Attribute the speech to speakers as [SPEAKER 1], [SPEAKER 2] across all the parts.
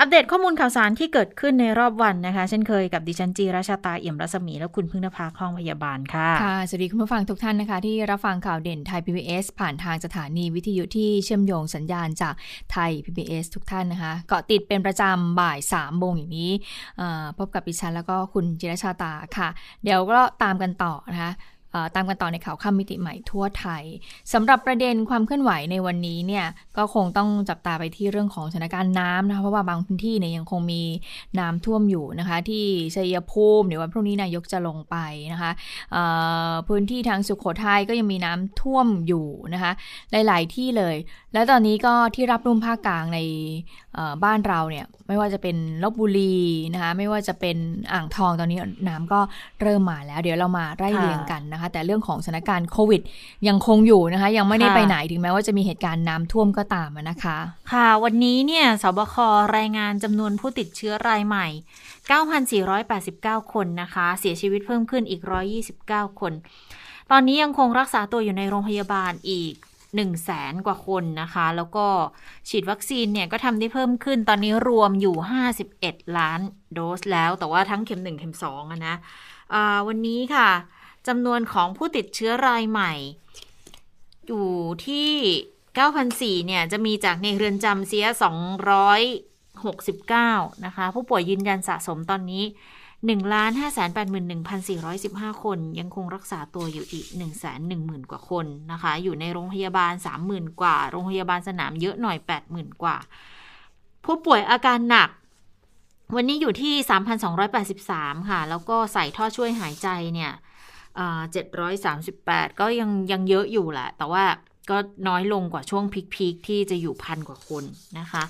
[SPEAKER 1] อัปเดตข้อมูลข่าวสารที่เกิดขึ้นในรอบวันนะคะ เช่นเคยกับดิฉันจีราชาตาเอี่ยมรัศมี และคุณพึ่งนภาคล่องพยาบาลค่ะ
[SPEAKER 2] ค่ะสวัสดีคุณผู้ฟังทุกท่านนะคะ ที่รับฟังข่าวเด่นไทย PBS ผ่านทางสถานีวิทยุที่เชื่อมโยงสัญญาณจากไทย PBS ทุกท่านนะคะเกาะติดเป็นประจำบ่าย3ามโมงอย่างนี้พบกับดิฉันแล้วก็คุณจิรชาตาค่ะ เดี๋ยวก็ตามกันต่อนะคะ ตามกันต่อในข่าวข้ามมิติใหม่ทั่วไทยสำหรับประเด็นความเคลื่อนไหวในวันนี้เนี่ยก็คงต้องจับตาไปที่เรื่องของสถานการณ์น้ำนะคะเพราะว่าบางพื้นที่เนี่ยยังคงมีน้ำท่วมอยู่นะคะที่ชัยภูมิเดี๋ยววันพรุ่งนี้นายกจะลงไปนะคะพื้นที่ทางสุขโขทัยก็ยังมีน้ำท่วมอยู่นะคะหลาย ๆ ที่เลย แล้วตอนนี้ก็ที่รับรุ่มภาคกลางใน บ้านเราเนี่ยไม่ว่าจะเป็นลบบุรีนะคะไม่ว่าจะเป็นอ่างทองตอนนี้น้ำก็เริ่มมาแล้ว เดี๋ยวเรามาไล่เรียงกันนะคะ แต่เรื่องของสถานการณ์โควิดยังคงอยู่นะคะ ยังไม่ได้ไปไหนถึงแม้ว่าจะมีเหตุการณ์น้ำท่วมก็ตามนะคะ
[SPEAKER 1] ค่ะ วันนี้เนี่ยสบครายงานจำนวนผู้ติดเชื้อรายใหม่ 9,489 คนนะคะ เสียชีวิตเพิ่มขึ้นอีก 129 คน ตอนนี้ยังคงรักษาตัวอยู่ในโรงพยาบาลอีก 1 0 0 0 0แสนกว่าคนนะคะ แล้วก็ฉีดวัคซีนเนี่ยก็ทำได้เพิ่มขึ้นตอนนี้รวมอยู่ 51 ล้านโดสแล้ว แต่ว่าทั้งเข็ม 1 เข็ม2อะนะะวันนี้ค่ะจำนวนของผู้ติดเชื้อรายใหม่ อยู่ที่9,004เนี่ยจะมีจากในเรือนจำเสีย 269 นะคะ ผู้ป่วยยืนยันสะสมตอนนี้ 1ล้าน5 8 1 4 1 5 คน ยังคงรักษาตัวอยู่อีก 1 1 0 0 0 0 กว่าคนนะคะ อยู่ในโรงพยาบาล 30,000 กว่า โรงพยาบาลสนามเยอะหน่อย 80,000 กว่า ผู้ป่วยอาการหนัก วันนี้อยู่ที่ 3,283 ค่ะ แล้วก็ใส่ท่อช่วยหายใจเนี่ย738ก็ยังยังเยอะอยู่แหละ แต่ว่าก็น้อยลงกว่าช่วงพีคๆที่จะอยู่พันกว่าคนนะคะ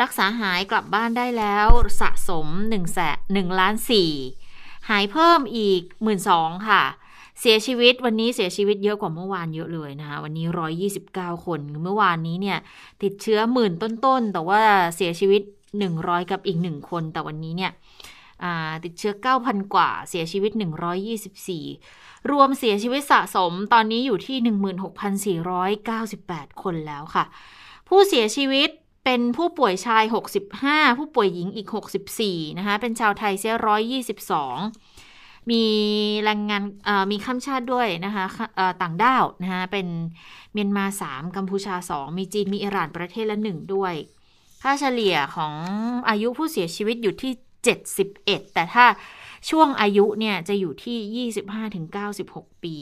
[SPEAKER 1] รักษาหายกลับบ้านได้แล้วสะสม1แสน1ล้าน4หายเพิ่มอีก 1 2ื่นค่ะ เสียชีวิตวันนี้เสียชีวิตเยอะกว่าเมื่อวานเยอะเลยนะคะวันนี้ 129 คนเมื่อวานนี้เนี่ยติดเชื้อหมื่นต้นๆ แต่ว่าเสียชีวิต 100 กับอีก 1 คน แต่วันนี้เนี่ยติดเชื้อ 9,000 กว่า เสียชีวิต 124 รวมเสียชีวิตสะสมตอนนี้อยู่ที่ 16,498 คนแล้วค่ะ ผู้เสียชีวิต เป็นผู้ป่วยชาย 65 ผู้ป่วยหญิงอีก 64 นะคะ เป็นชาวไทยเสีย122 มีแรงงานมีข้ามชาติด้วยนะคะต่างด้าวนะคะเป็นเมียนมา 3 กัมพูชา 2 มีจีนมีอิหร่านประเทศละ 1 ด้วย ค่าเฉลี่ยของอายุผู้เสียชีวิตอยู่ที่ 71 แต่ถ้าช่วงอายุเนี่ยจะอยู่ที่ 25-96 ปี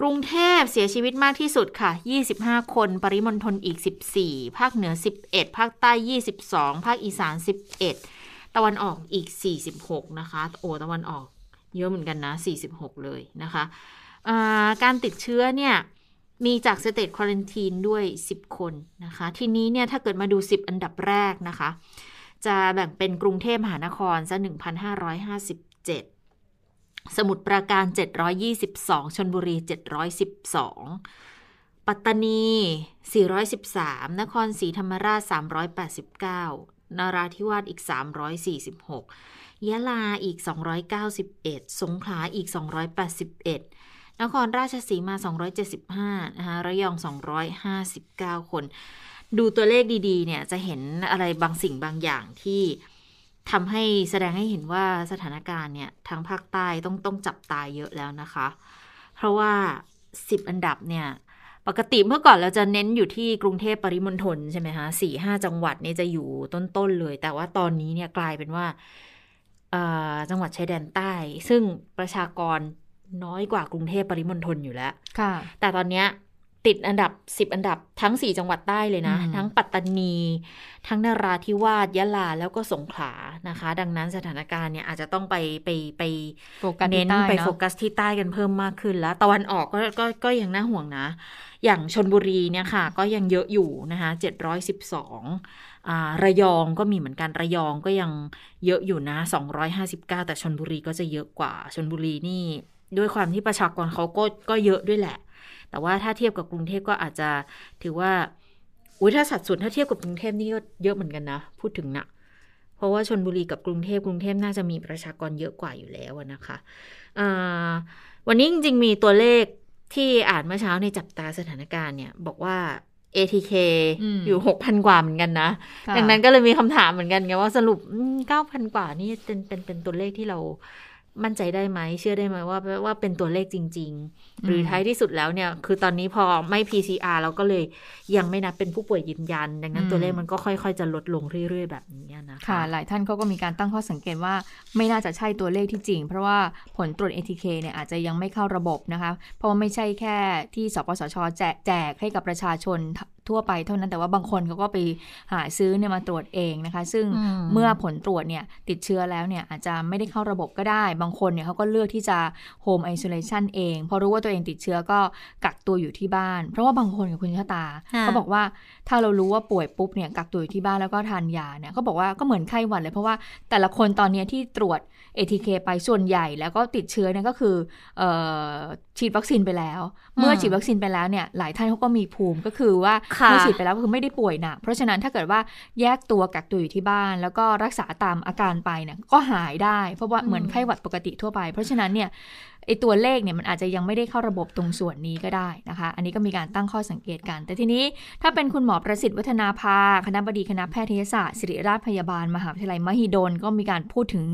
[SPEAKER 1] กรุงเทพเสียชีวิตมากที่สุดค่ะ 25 คน ปริมณฑลอีก 14 ภาคเหนือ 11 ภาคใต้ 22 ภาคอีสาน 11 ตะวันออกอีก 46 นะคะ โอตะวันออกเยอะเหมือนกันนะ 46 เลยนะคะะการติดเชื้อเนี่ย มีจากสเตทควอลันทีนด้วย 10 คนนะคะ ทีนี้เนี่ย ถ้าเกิดมาดู 10 อันดับแรกนะคะ จะแบ่งเป็นกรุงเทพมหานครซะ1,557 สมุทรปราการ 722 ชนบุรี 712 ปัตตานี 413 นครศรีธรรมราช 389นาราธิวาสอีก 346 ยะลาอีก 291 สงขลาอีก 281 นครราชสีมา 275 นะคะระยอง 259 คน ดูตัวเลขดีๆ เนี่ย จะเห็นอะไรบางสิ่งบางอย่างที่ ทำให้แสดงให้เห็นว่าสถานการณ์เนี่ยทางภาคใต้ต้องต้องจับตายเยอะแล้วนะคะ เพราะว่าสิบอันดับเนี่ยปกติเมื่อก่อนเราจะเน้นอยู่ที่กรุงเทพปริมณฑลใช่ไหมคะสี่ห้าจังหวัดนี่จะอยู่ต้นๆเลย แต่ว่าตอนนี้เนี่ยกลายเป็นว่าจังหวัดชายแดนใต้ ซึ่งประชากรน้อยกว่ากรุงเทพปริมณฑลอยู่แล้ว
[SPEAKER 2] ค่ะ
[SPEAKER 1] แต่ตอนนี้ ติดอันดับสิบอันดับทั้งสี่จังหวัดใต้เลยนะ ทั้งปัตตานี ทั้งนราธิวาสยะลาแล้วก็สงขลานะคะ ดังนั้นสถานการณ์เนี่ยอาจจะต้องไปไปไป
[SPEAKER 2] เน้
[SPEAKER 1] นไปโฟกัสที่ใต้กันเพิ่มมากขึ้นแล้ว ตะวันออกก็ก็ก็ยังน่าห่วงนะ อย่างชนบุรีเนี่ยค่ะ ก็ยังเยอะอยู่นะคะเจ็ดร้อยสิบสองระยองก็มีเหมือนกันระยองก็ยังเยอะอยู่นะสองร้อยห้าสิบเก้าแต่ชนบุรีก็จะเยอะกว่าชนบุรีนี่ด้วยความที่ประชากรเขาก็ก็เยอะด้วยแหละ แต่ว่าถ้าเทียบกับกรุงเทพก็อาจจะถือว่าอุ้ยถ้าสัดส่วนถ้าเทียบกับกรุงเทพนี่ก็เยอะเหมือนกันนะ พูดถึงนะเพราะว่าชนบุรีกับกรุงเทพกรุงเทพน่าจะมีประชากรเยอะกว่าอยู่แล้วนะคะวันนี้จริงๆมีตัวเลขที่อ่านเมื่อเช้าในจับตาสถานการณ์เนี่ย บอกว่า ATK
[SPEAKER 2] อ
[SPEAKER 1] อยู่หกพันกว่าเหมือนกันนะดังนั้นก็เลยมีคำถามเหมือนกันไงว่าสรุปเก้าพันกว่านี่เป็นเป็นเป็นตัวเลขที่เรา มั่นใจได้ไหม เชื่อได้ไหมว่าว่าเป็นตัวเลขจริง ๆ หรือท้ายที่สุดแล้วเนี่ย คือตอนนี้พอไม่ PCR เราก็เลยยังไม่นับเป็นผู้ป่วยยืนยัน ดังนั้นตัวเลขมันก็ค่อย ๆ จะลดลงเรื่อย ๆ แบบนี้นะคะ
[SPEAKER 2] ค่ะ หลายท่านเขาก็มีการตั้งข้อสังเกตว่าไม่น่าจะใช่ตัวเลขที่จริง เพราะว่าผลตรวจ ATK เนี่ยอาจจะยังไม่เข้าระบบนะคะ เพราะว่าไม่ใช่แค่ที่สปสชแจกให้กับประชาชน ทั่วไปเท่านั้นแต่ว่าบางคนเขาก็ไปหาซื้อเนี่ยมาตรวจเองนะคะ ซึ่งเมื่อผลตรวจเนี่ยติดเชื้อแล้วเนี่ยอาจจะไม่ได้เข้าระบบก็ได้ บางคนเนี่ยเขาก็เลือกที่จะโฮมไอโซเลชันเองพอรู้ว่าตัวเองติดเชื้อก็กักตัวอยู่ที่บ้าน เพราะว่าบางคนกับคุณชะตาเขาบอกว่าถ้าเรารู้ว่าป่วยปุ๊บเนี่ยกักตัวอยู่ที่บ้านแล้วก็ทานยาเนี่ยเขาบอกว่าก็เหมือนไข้หวัดเลยเพราะว่าแต่ละคนตอนนี้ที่ตรวจ ATK ไปส่วนใหญ่แล้วก็ติดเชื้อเนี่ยก็คืออ ฉีดวัคซีนไปแล้ว เมื่อฉีดวัคซีนไปแล้วเนี่ยหลายท่านเขาก็มีภูมิก็คือว่าเมื่อฉีดไปแล้วก็คือไม่ได้ป่วยหนักเพราะฉะนั้นถ้าเกิดว่าแยกตัวกักตัวอยู่ที่บ้าน แล้วก็รักษาตามอาการไปเนี่ยก็หายได้ เพราะว่าเหมือนไข้หวัดปกติทั่วไป เพราะฉะนั้นเนี่ยไอตัวเลขเนี่ยมันอาจจะยังไม่ได้เข้าระบบตรงส่วนนี้ก็ได้นะคะ อันนี้ก็มีการตั้งข้อสังเกตกัน แต่ทีนี้ถ้าเป็นคุณหมอประสิทธิ์วัฒนาภา คณะบดีคณะแพทยศาสตร์ศิริราชพยาบาล มหาวิทยาลัยมหิดลก็มีการพูดถึง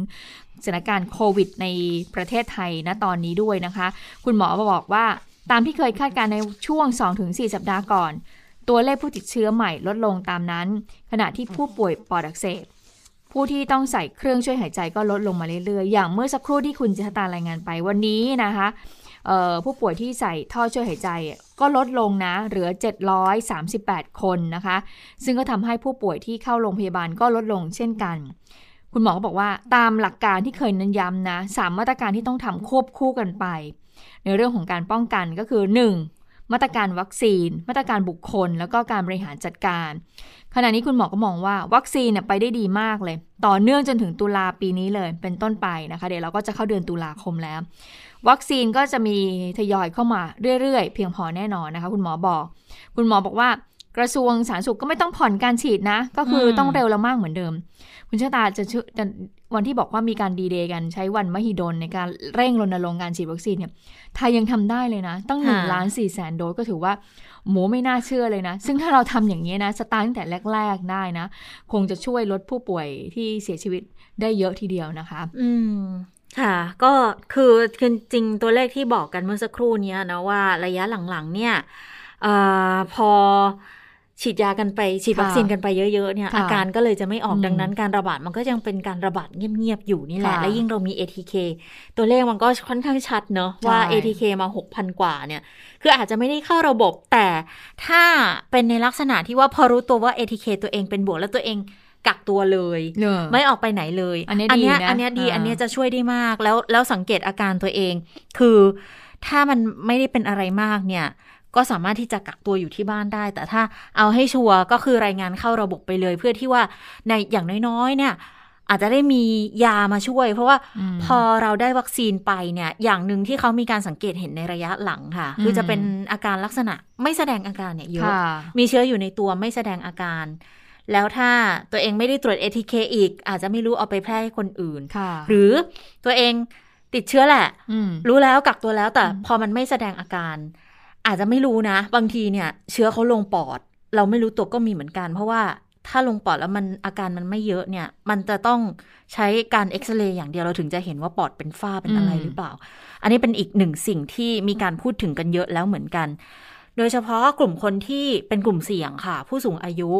[SPEAKER 2] สถานการณ์โควิดในประเทศไทยณตอนนี้ด้วยนะคะ คุณหมอบอกว่าตามที่เคยคาดการในช่วง 2-4 สัปดาห์ก่อน ตัวเลขผู้ติดเชื้อใหม่ลดลงตามนั้น ขณะที่ผู้ป่วยปอดอักเสบผู้ที่ต้องใส่เครื่องช่วยหายใจก็ลดลงมาเรื่อยๆ อย่างเมื่อสักครู่ที่คุณจิตตารายงานไปวันนี้นะคะผู้ป่วยที่ใส่ท่อช่วยหายใจก็ลดลงนะ เหลือ 738 คนนะคะ ซึ่งก็ทำให้ผู้ป่วยที่เข้าโรงพยาบาลก็ลดลงเช่นกัน คุณหมอก็บอกว่าตามหลักการที่เคยน้นย้ำนะสามมาตรการที่ต้องทำควบคู่กันไป ในเรื่องของการป้องกันก็คือ 1. มาตรการวัคซีน มาตรการบุคคล แล้วก็การบริหารจัดการ ขณะนี้คุณหมอก็มองว่าวัคซีนเนี่ยไปได้ดีมากเลย ต่อเนื่องจนถึงตุลาปีนี้เลย เป็นต้นไปนะคะ เดี๋ยวเราก็จะเข้าเดือนตุลาคมแล้ว วัคซีนก็จะมีทยอยเข้ามาเรื่อยๆ เพียงพอแน่นอนนะคะ คุณหมอบอก คุณหมอบอกว่ากระทรวงสาธารณสุขก็ไม่ต้องผ่อนการฉีดนะ ก็คือต้องเร็วแล้วมากเหมือนเดิม คุณชะตาจะจะวันที่บอกว่ามีการดีเดย์กันใช้วันมหิดลในการเร่งรณรงค์การฉีดวัคซีนเนี่ยไทยยังทำได้เลยนะ ตั้งหนึ่งล้านสี่แสนโดสก็ถือว่าหมูไม่น่าเชื่อเลยนะ ซึ่งถ้าเราทำอย่างนี้นะ สตาร์ตั้งแต่แรก ๆได้นะ คงจะช่วยลดผู้ป่วยที่เสียชีวิตได้เยอะทีเดียวนะคะ
[SPEAKER 1] อืมค่ะ ก็คือคือจริงตัวเลขที่บอกกันเมื่อสักครู่นี้นะว่าระยะหลังๆ เนี่ยอพอ ฉีดยากันไป ฉีดวัคซีนกันไปเยอะๆเนี่ยอาการก็เลยจะไม่ออกดังนั้นการระบาดมันก็ยังเป็นการระบาดเงียบๆอยู่นี่แหละ และยิ่งเรามี ATK ตัวเลขมันก็ค่อนข้างชัดเนาะว่า ATK มา 6,000 กว่าเนี่ย คืออาจจะไม่ได้เข้าระบบแต่ถ้าเป็นในลักษณะที่ว่าพอรู้ตัวว่า ATK ตัวเองเป็นบวกแล้วตัวเองกักตัวเลย ไม่ออกไปไหนเลย
[SPEAKER 2] อันนี้
[SPEAKER 1] อันนี้
[SPEAKER 2] อั
[SPEAKER 1] นนี้ดีอันนี้จะช่วยได้มากแล้วแล้วสังเกตอาการตัวเอง คือถ้ามันไม่ได้เป็นอะไรมากเนี่ย ก็สามารถที่จะกักตัวอยู่ที่บ้านได้ แต่ถ้าเอาให้ชัวร์ก็คือรายงานเข้าระบบไปเลย เพื่อที่ว่าในอย่างน้อยๆ เนี่ย อาจจะได้มียามาช่วย เพราะว่าพอเราได้วัคซีนไปเนี่ย อย่างหนึ่งที่เขามีการสังเกตเห็นในระยะหลังค่ะ คือจะเป็นอาการลักษณะไม่แสดงอาการเนี่ยเยอะมีเชื้ออยู่ในตัวไม่แสดงอาการแล้วถ้าตัวเองไม่ได้ตรวจ ATK อีก อาจจะไม่รู้เอาไปแพร่ให้คนอื่น หรือตัวเองติดเชื้อแหละ รู้แล้วกักตัวแล้วแต่พอมันไม่แสดงอาการ อาจจะไม่รู้นะ บางทีเนี่ย เชื้อเขาลงปอด เราไม่รู้ตัวก็มีเหมือนกัน เพราะว่าถ้าลงปอดแล้วมันอาการมันไม่เยอะเนี่ย มันจะต้องใช้การเอ็กซเรย์อย่างเดียวเราถึงจะเห็นว่าปอดเป็นฝ้าเป็นอะไรหรือเปล่า อันนี้เป็นอีกหนึ่งสิ่งที่มีการพูดถึงกันเยอะแล้วเหมือนกัน โดยเฉพาะกลุ่มคนที่เป็นกลุ่มเสี่ยงค่ะ ผู้สูงอายุ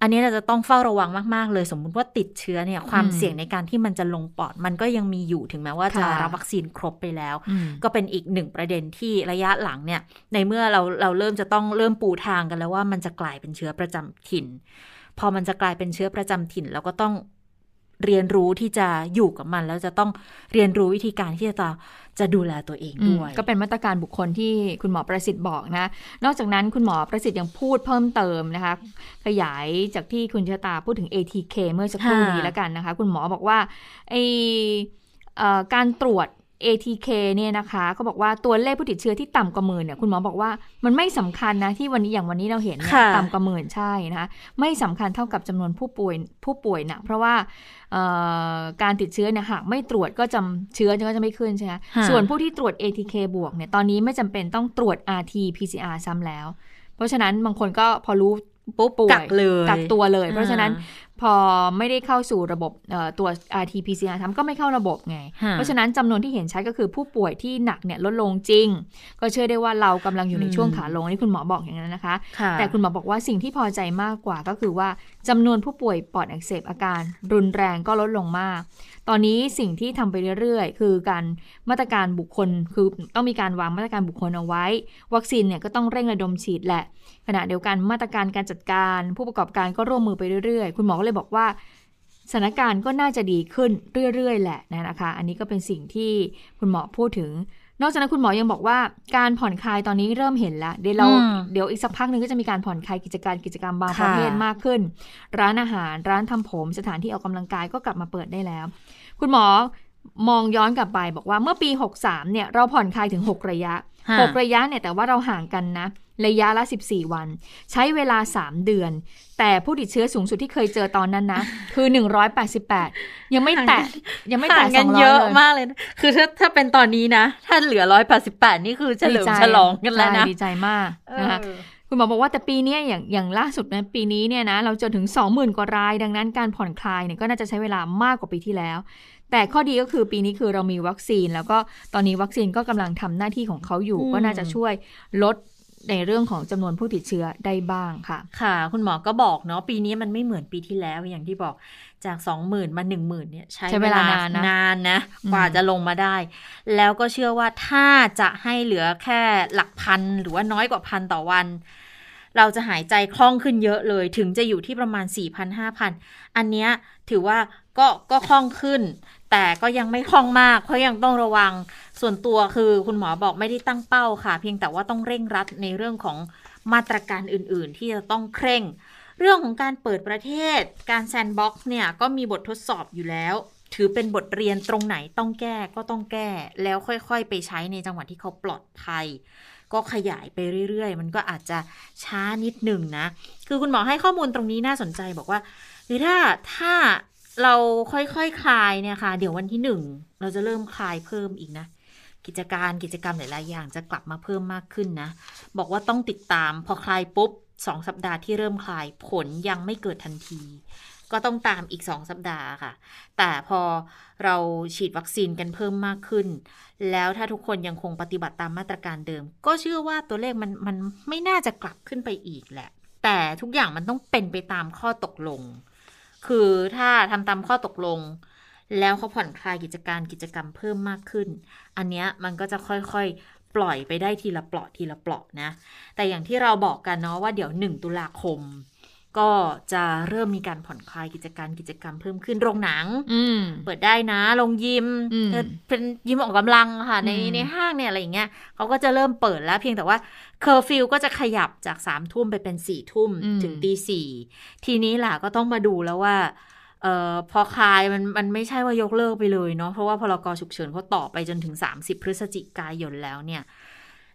[SPEAKER 1] อันนี้เราจะต้องเฝ้าระวังมากๆเลย สมมุติว่าติดเชื้อเนี่ยความเสี่ยงในการที่มันจะลงปอด มันก็ยังมีอยู่ถึงแม้ว่าจะรับวัคซีนครบไปแล้ว ก็เป็นอีกหนึ่งประเด็นที่ระยะหลังเนี่ย ในเมื่อเราเราเริ่มจะต้องเริ่มปูทางกันแล้วว่ามันจะกลายเป็นเชื้อประจำถิ่น พอมันจะกลายเป็นเชื้อประจำถิ่นเราก็ต้อง เรียนรู้ที่จะอยู่กับมัน แล้วจะต้องเรียนรู้วิธีการที่จะจะดูแลตัวเองด้วย
[SPEAKER 2] ก็เป็นมาตรการบุคคลที่คุณหมอประสิทธิ์บอกนะ นอกจากนั้นคุณหมอประสิทธิ์ยังพูดเพิ่มเติมนะคะ ขยายจากที่คุณชะตาพูดถึง ATK เมื่อสักครู่นี้แล้วกันนะคะ คุณหมอบอกว่าไอการตรวจ ATK เนี่ยนะคะเขาบอกว่าตัวเลขผู้ติดเชื้อที่ต่ำกว่าหมื่นเนี่ยคุณหมอบอกว่ามันไม่สำคัญนะที่วันนี้อย่างวันนี้เราเห็นเนี่ยต่ำกว่าหมื่นใช่นะคะไม่สำคัญเท่ากับจำนวนผู้ป่วยผู้ป่วยนะเพราะว่าการติดเชื้อเนี่ยหากไม่ตรวจก็จำเชื้อก็จะไม่ขึ้นใช่ไหมส่วนผู้ที่ตรวจ ATK บวกเนี่ยตอนนี้ไม่จำเป็นต้องตรวจ RT PCR ซ้ำแล้ว เพราะฉะนั้นบางคนก็พอรู้ปุ๊บป่วยกั
[SPEAKER 1] กเลย
[SPEAKER 2] กักตัวเลย เพราะฉะนั้น พอไม่ได้เข้าสู่ระบบตัว RT-PCR ทำก็ไม่เข้าระบบไง เพราะฉะนั้นจำนวนที่เห็นชัดก็คือผู้ป่วยที่หนักเนี่ยลดลงจริง ก็เชื่อได้ว่าเรากำลังอยู่ในช่วงขาลงนี่คุณหมอบอกอย่างนั้นนะคะ แต่คุณหมอบอกว่าสิ่งที่พอใจมากกว่าก็คือว่าจำนวนผู้ป่วยปอดอักเสบอาการรุนแรงก็ลดลงมาก ตอนนี้สิ่งที่ทำไปเรื่อยๆ คือการมาตรการบุคคล คือต้องมีการวางมาตรการบุคคลเอาไว้ วัคซีนเนี่ยก็ต้องเร่งระดมฉีดแหละ ขณะเดียวกันมาตรการการจัดการ ผู้ประกอบการก็ร่วมมือไปเรื่อยๆ คุณหมอก็เลยบอกว่าสถานการณ์ก็น่าจะดีขึ้นเรื่อย ๆ แหละนะคะ อันนี้ก็เป็นสิ่งที่คุณหมอพูดถึง นอกจากนั้นคุณหมอยังบอกว่าการผ่อนคลายตอนนี้เริ่มเห็นแล้ว เดี๋ยวเราเดี๋ยวอีกสักพักหนึ่งก็จะมีการผ่อนคลายกิจการกิจกรรมบางประเภทมากขึ้น ร้านอาหารร้านทำผม สถานที่ออกกำลังกายก็กลับมาเปิดได้แล้ว คุณหมอมองย้อนกลับไปบอกว่าเมื่อปี 63เนี่ยเราผ่อนคลายถึง 6 ระยะ 6 ระยะเนี่ยแต่ว่าเราห่างกันนะ ระยะละ 14 วัน ใช้เวลา 3 เดือน แต่ผู้ติดเชื้อสูงสุดที่เคยเจอตอนนั้นนะ คือ 188 ยังไม่แตะยังไม่แตะสองร้อยเย
[SPEAKER 1] อะมากเลย คือถ้าถ้าเป็นตอนนี้นะ ถ้าเหลือ 188 นี่คือเฉลิมฉลองกันแล้วนะ
[SPEAKER 2] ดีใจมากนะคะคุณหมอบอกว่าแต่ปีนี้อย่างอย่างล่าสุดนะปีนี้เนี่ยนะเราจนถึง 20,000 กว่าราย ดังนั้นการผ่อนคลายเนี่ยก็น่าจะใช้เวลามากกว่าปีที่แล้ว แต่ข้อดีก็คือปีนี้คือเรามีวัคซีน แล้วก็ตอนนี้วัคซีนก็กำลังทำหน้าที่ของเขาอยู่ ก็น่าจะช่วยลด ในเรื่องของจำนวนผู้ติดเชื้อได้บ้างค่ะ
[SPEAKER 1] ค่ะ คุณหมอก็บอกเนาะปีนี้มันไม่เหมือนปีที่แล้วอย่างที่บอกจากสองหมื่นมาหนึ่งหมื่นเนี่ยใช้เวลานานนะนานนะกว่าจะลงมาได้ แล้วก็เชื่อว่าถ้าจะให้เหลือแค่หลักพันหรือว่าน้อยกว่าพันต่อวัน เราจะหายใจคล่องขึ้นเยอะเลย ถึงจะอยู่ที่ประมาณ 4 0 0 0 5,000 อันเนี้ยถือว่าก็ก็คล่องขึ้น แต่ก็ยังไม่คล่องมากเพราะยังต้องระวังส่วนตัวคือคุณหมอบอกไม่ได้ตั้งเป้าค่ะ เพียงแต่ว่าต้องเร่งรัดในเรื่องของมาตรการอื่น ๆ ที่จะต้องเคร่ง เรื่องของการเปิดประเทศ การแซนด์บ็อกซ์เนี่ยก็มีบททดสอบอยู่แล้ว ถือเป็นบทเรียนตรงไหนต้องแก้ก็ต้องแก้ แล้วค่อยๆ ไปใช้ในจังหวัดที่เขาปลอดภัย ก็ขยายไปเรื่อย ๆ มันก็อาจจะช้านิดหนึ่งนะ คือคุณหมอให้ข้อมูลตรงนี้น่าสนใจบอกว่าหรือถ้าถ้า เราค่อยๆคคลายเนี่ยค่ะ เดี๋ยววันที่หนึ่งเราจะเริ่มคลายเพิ่มอีกนะ กิจการกิจกรรมหลายๆอย่างจะกลับมาเพิ่มมากขึ้นนะ บอกว่าต้องติดตามพอคลายปุ๊บสองสัปดาห์ที่เริ่มคลายผลยังไม่เกิดทันที ก็ต้องตามอีกสองสัปดาห์ค่ะ แต่พอเราฉีดวัคซีนกันเพิ่มมากขึ้น แล้วถ้าทุกคนยังคงปฏิบัติตามมาตรการเดิม ก็เชื่อว่าตัวเลขมันมันไม่น่าจะกลับขึ้นไปอีกแหละ แต่ทุกอย่างมันต้องเป็นไปตามข้อตกลง คือถ้าทำตามข้อตกลง แล้วเขาผ่อนคลายกิจการกิจกรรมเพิ่มมากขึ้น อันเนี้ยมันก็จะค่อยๆ ปล่อยไปได้ทีละเปลาะทีละเปลาะนะ แต่อย่างที่เราบอกกันเนาะว่าเดี๋ยวหนึ่งตุลาคม ก็จะเริ่มมีการผ่อนคลายกิจการกิจกรรมเพิ่มขึ้นโรงหนังเปิดได้นะโรงยิมเป็นยิมออกกำลังค่ะในในห้างเนี่ยอะไรอย่างเงี้ยเขาก็จะเริ่มเปิดแล้วเพียงแต่ว่า เคอร์ฟิวก็จะขยับจากสามทุ่มไปเป็นสี่ทุ่มถึงตีสี่ทีนี้ล่ะก็ต้องมาดูแล้วว่าเอ่อพอคลายมันมันไม่ใช่ว่ายกเลิกไปเลยเนาะเพราะว่าพรกฉุกเฉินเขาต่อไปจนถึง 30 พฤศจิกายนแล้วเนี่ย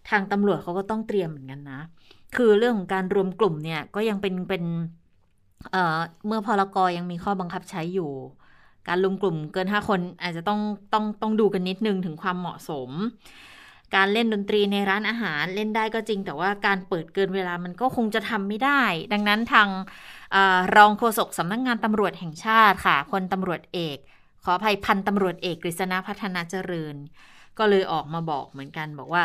[SPEAKER 1] ทางตำรวจเขาก็ต้องเตรียมเหมือนกันนะ คือเรื่องของการรวมกลุ่มเนี่ยก็ยังเป็นเป็นเอ่อเมื่อพรกยังมีข้อบังคับใช้อยู่ การรวมกลุ่มเกินห้าคนอาจจะต้องต้องต้องดูกันนิดนึงถึงความเหมาะสม การเล่นดนตรีในร้านอาหารเล่นได้ก็จริง แต่ว่าการเปิดเกินเวลามันก็คงจะทำไม่ได้ ดังนั้นทางอรองโฆษกสำนักงงานตำรวจแห่งชาติค่ะพลตำรวจเอก ขออภัยพันตำรวจเอกกฤษณะพัฒนาเจริญ ก็เลยออกมาบอกเหมือนกันบอกว่า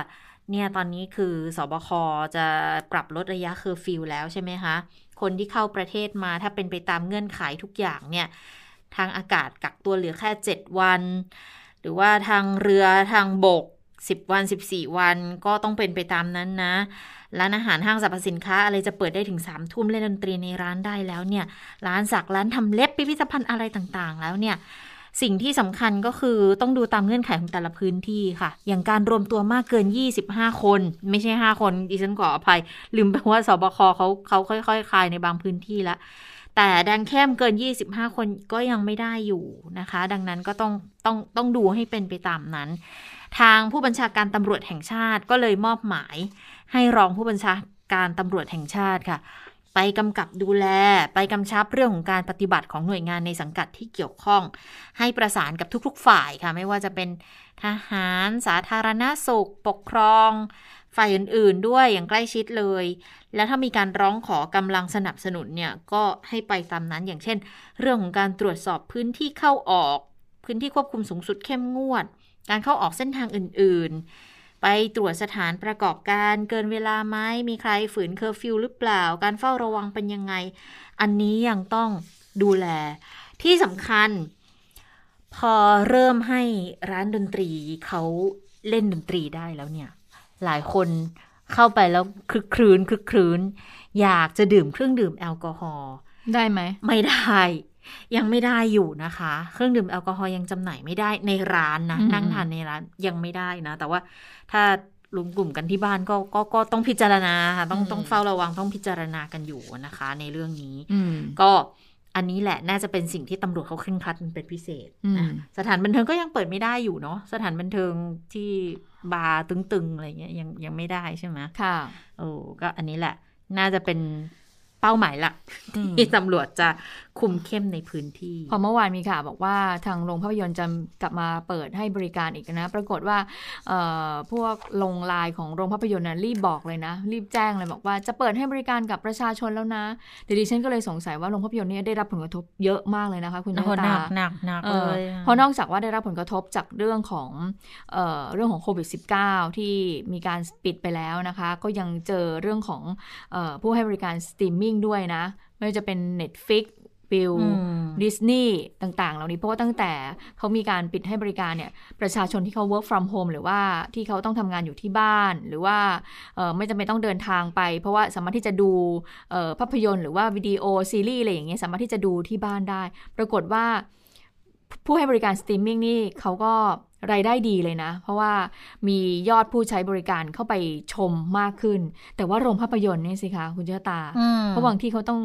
[SPEAKER 1] เนี่ยตอนนี้คือสบคจะปรับลดระยะเคอร์ฟิวแล้วใช่ไหมคะ คนที่เข้าประเทศมาถ้าเป็นไปตามเงื่อนไขทุกอย่างเนี่ย ทางอากาศกักตัวเหลือแค่ 7 วัน หรือว่าทางเรือทางบก 10 วัน 14 วันก็ต้องเป็นไปตามนั้นนะ ร้านอาหารห้างสรรพสินค้าอะไรจะเปิดได้ถึงสามทุ่มเล่นดนตรีในร้านได้แล้วเนี่ย ร้านสักร้านทำเล็บพิพิธภัณฑ์อะไรต่างๆ แล้วเนี่ย สิ่งที่สำคัญก็คือต้องดูตามเงื่อนไขของแต่ละพื้นที่ค่ะ อย่างการรวมตัวมากเกิน 25 คน ไม่ใช่ 5 คนดิฉันขออภัย ลืมไปว่าสบคเขาเขาค่อยๆคลายในบางพื้นที่แล้วแต่แดงเข้มเกิน 25 คนก็ยังไม่ได้อยู่นะคะ ดังนั้นก็ต้องต้องต้องดูให้เป็นไปตามนั้น ทางผู้บัญชาการตำรวจแห่งชาติก็เลยมอบหมาย ให้รองผู้บัญชาการตำรวจแห่งชาติค่ะ ไปกำกับดูแล ไปกำชับเรื่องของการปฏิบัติของหน่วยงานในสังกัดที่เกี่ยวข้อง ให้ประสานกับทุกๆ ฝ่ายค่ะ ไม่ว่าจะเป็นทหาร สาธารณสุข ปกครองฝ่ายอื่นๆด้วยอย่างใกล้ชิดเลย แล้วถ้ามีการร้องขอกำลังสนับสนุนเนี่ยก็ให้ไปตามนั้นอย่างเช่น เรื่องของการตรวจสอบพื้นที่เข้าออก พื้นที่ควบคุมสูงสุดเข้มงวด การเข้าออกเส้นทางอื่น ๆ ไปตรวจสถานประกอบการเกินเวลาไหมมีใครฝืนเคอร์ฟิวหรือเปล่า การเฝ้าระวังเป็นยังไง อันนี้ยังต้องดูแล ที่สำคัญ พอเริ่มให้ร้านดนตรีเขาเล่นดนตรีได้แล้วเนี่ย หลายคนเข้าไปแล้วครึกครื้นครึกครื้น อยากจะดื่มเครื่องดื่มแอลกอฮอล์
[SPEAKER 2] ได้ไหม
[SPEAKER 1] ไม่ได้ ยังไม่ได้อยู่นะคะ เครื่องดื่มแอลกอฮอล์ยังจำหน่ายไม่ได้ในร้านนะ
[SPEAKER 2] อืม
[SPEAKER 1] นั่งทานในร้านยังไม่ได้นะ แต่ว่าถ้ารวมกลุ่มกันที่บ้านก็ก็ก็ต้องพิจารณาค่ะต้องต้องเฝ้าระวังต้องพิจารณากันอยู่นะคะ ในเรื่องนี้
[SPEAKER 2] อืม
[SPEAKER 1] ก็อันนี้แหละน่าจะเป็นสิ่งที่ตำรวจเขาเคร่งครัดเป็นพิเศษ
[SPEAKER 2] อืม
[SPEAKER 1] นะสถานบันเทิงก็ยังเปิดไม่ได้อยู่เนาะสถานบันเทิงที่บาร์ตึงๆอะไรเงี้ยยังยังไม่ได้ใช่ไหม
[SPEAKER 2] ค่ะ
[SPEAKER 1] โอ้ก็อันนี้แหละน่าจะเป็น เป้าหมายหลัก
[SPEAKER 2] อืม
[SPEAKER 1] ที่ตำรวจจะคุมเข้มในพื้นที่
[SPEAKER 2] พอเมื่อวานมีข่าวบอกว่าทางโรงภาพยนตร์จะกลับมาเปิดให้บริการอีกนะ ปรากฏว่าเอ่อพวกลงไลน์ของโรงภาพยนตร์นะรีบบอกเลยนะ รีบแจ้งเลยบอกว่าจะเปิดให้บริการกับประชาชนแล้วนะเดี๋ยวดิฉันก็เลยสงสัยว่าโรงภาพยนตร์เนี้ได้รับผลกระทบเยอะมากเลยนะคะคุณ
[SPEAKER 1] โอ้โห
[SPEAKER 2] ตา
[SPEAKER 1] หนักหนักหนัก
[SPEAKER 2] เอ
[SPEAKER 1] เล
[SPEAKER 2] อย
[SPEAKER 1] อะ
[SPEAKER 2] เพราะนอกจากว่าได้รับผลกระทบจากเรื่องของเอ่อเรื่องของโควิด -19 ที่มีการปิดไปแล้วนะคะ ก็ยังเจอเรื่องของเออผู้ให้บริการสตรีมมิ่งด้วยนะ ไม่ว่าจะเป็น Netflix บิล
[SPEAKER 1] อืม
[SPEAKER 2] ดิสนีย์ต่าง ๆ เหล่านี้เพราะว่าตั้งแต่เขามีการปิดให้บริการเนี่ย ประชาชนที่เขา work from home หรือว่าที่เขาต้องทำงานอยู่ที่บ้าน หรือว่าเอ่อไม่จำเป็นต้องเดินทางไป เพราะว่าสามารถที่จะดูเอ่อภาพยนตร์หรือว่าวิดีโอซีรีส์อะไรอย่างเงี้ยสามารถที่จะดูที่บ้านได้ ปรากฏว่าผู้ให้บริการสตรีมมิ่งนี่เขาก็ รายได้ดีเลยนะ เพราะว่ามียอดผู้ใช้บริการเข้าไปชมมากขึ้น แต่ว่าโรงภาพยนตร์นี่สิคะคุณเจ้าตา
[SPEAKER 1] อืม
[SPEAKER 2] เพราะบางที่เขาต้อง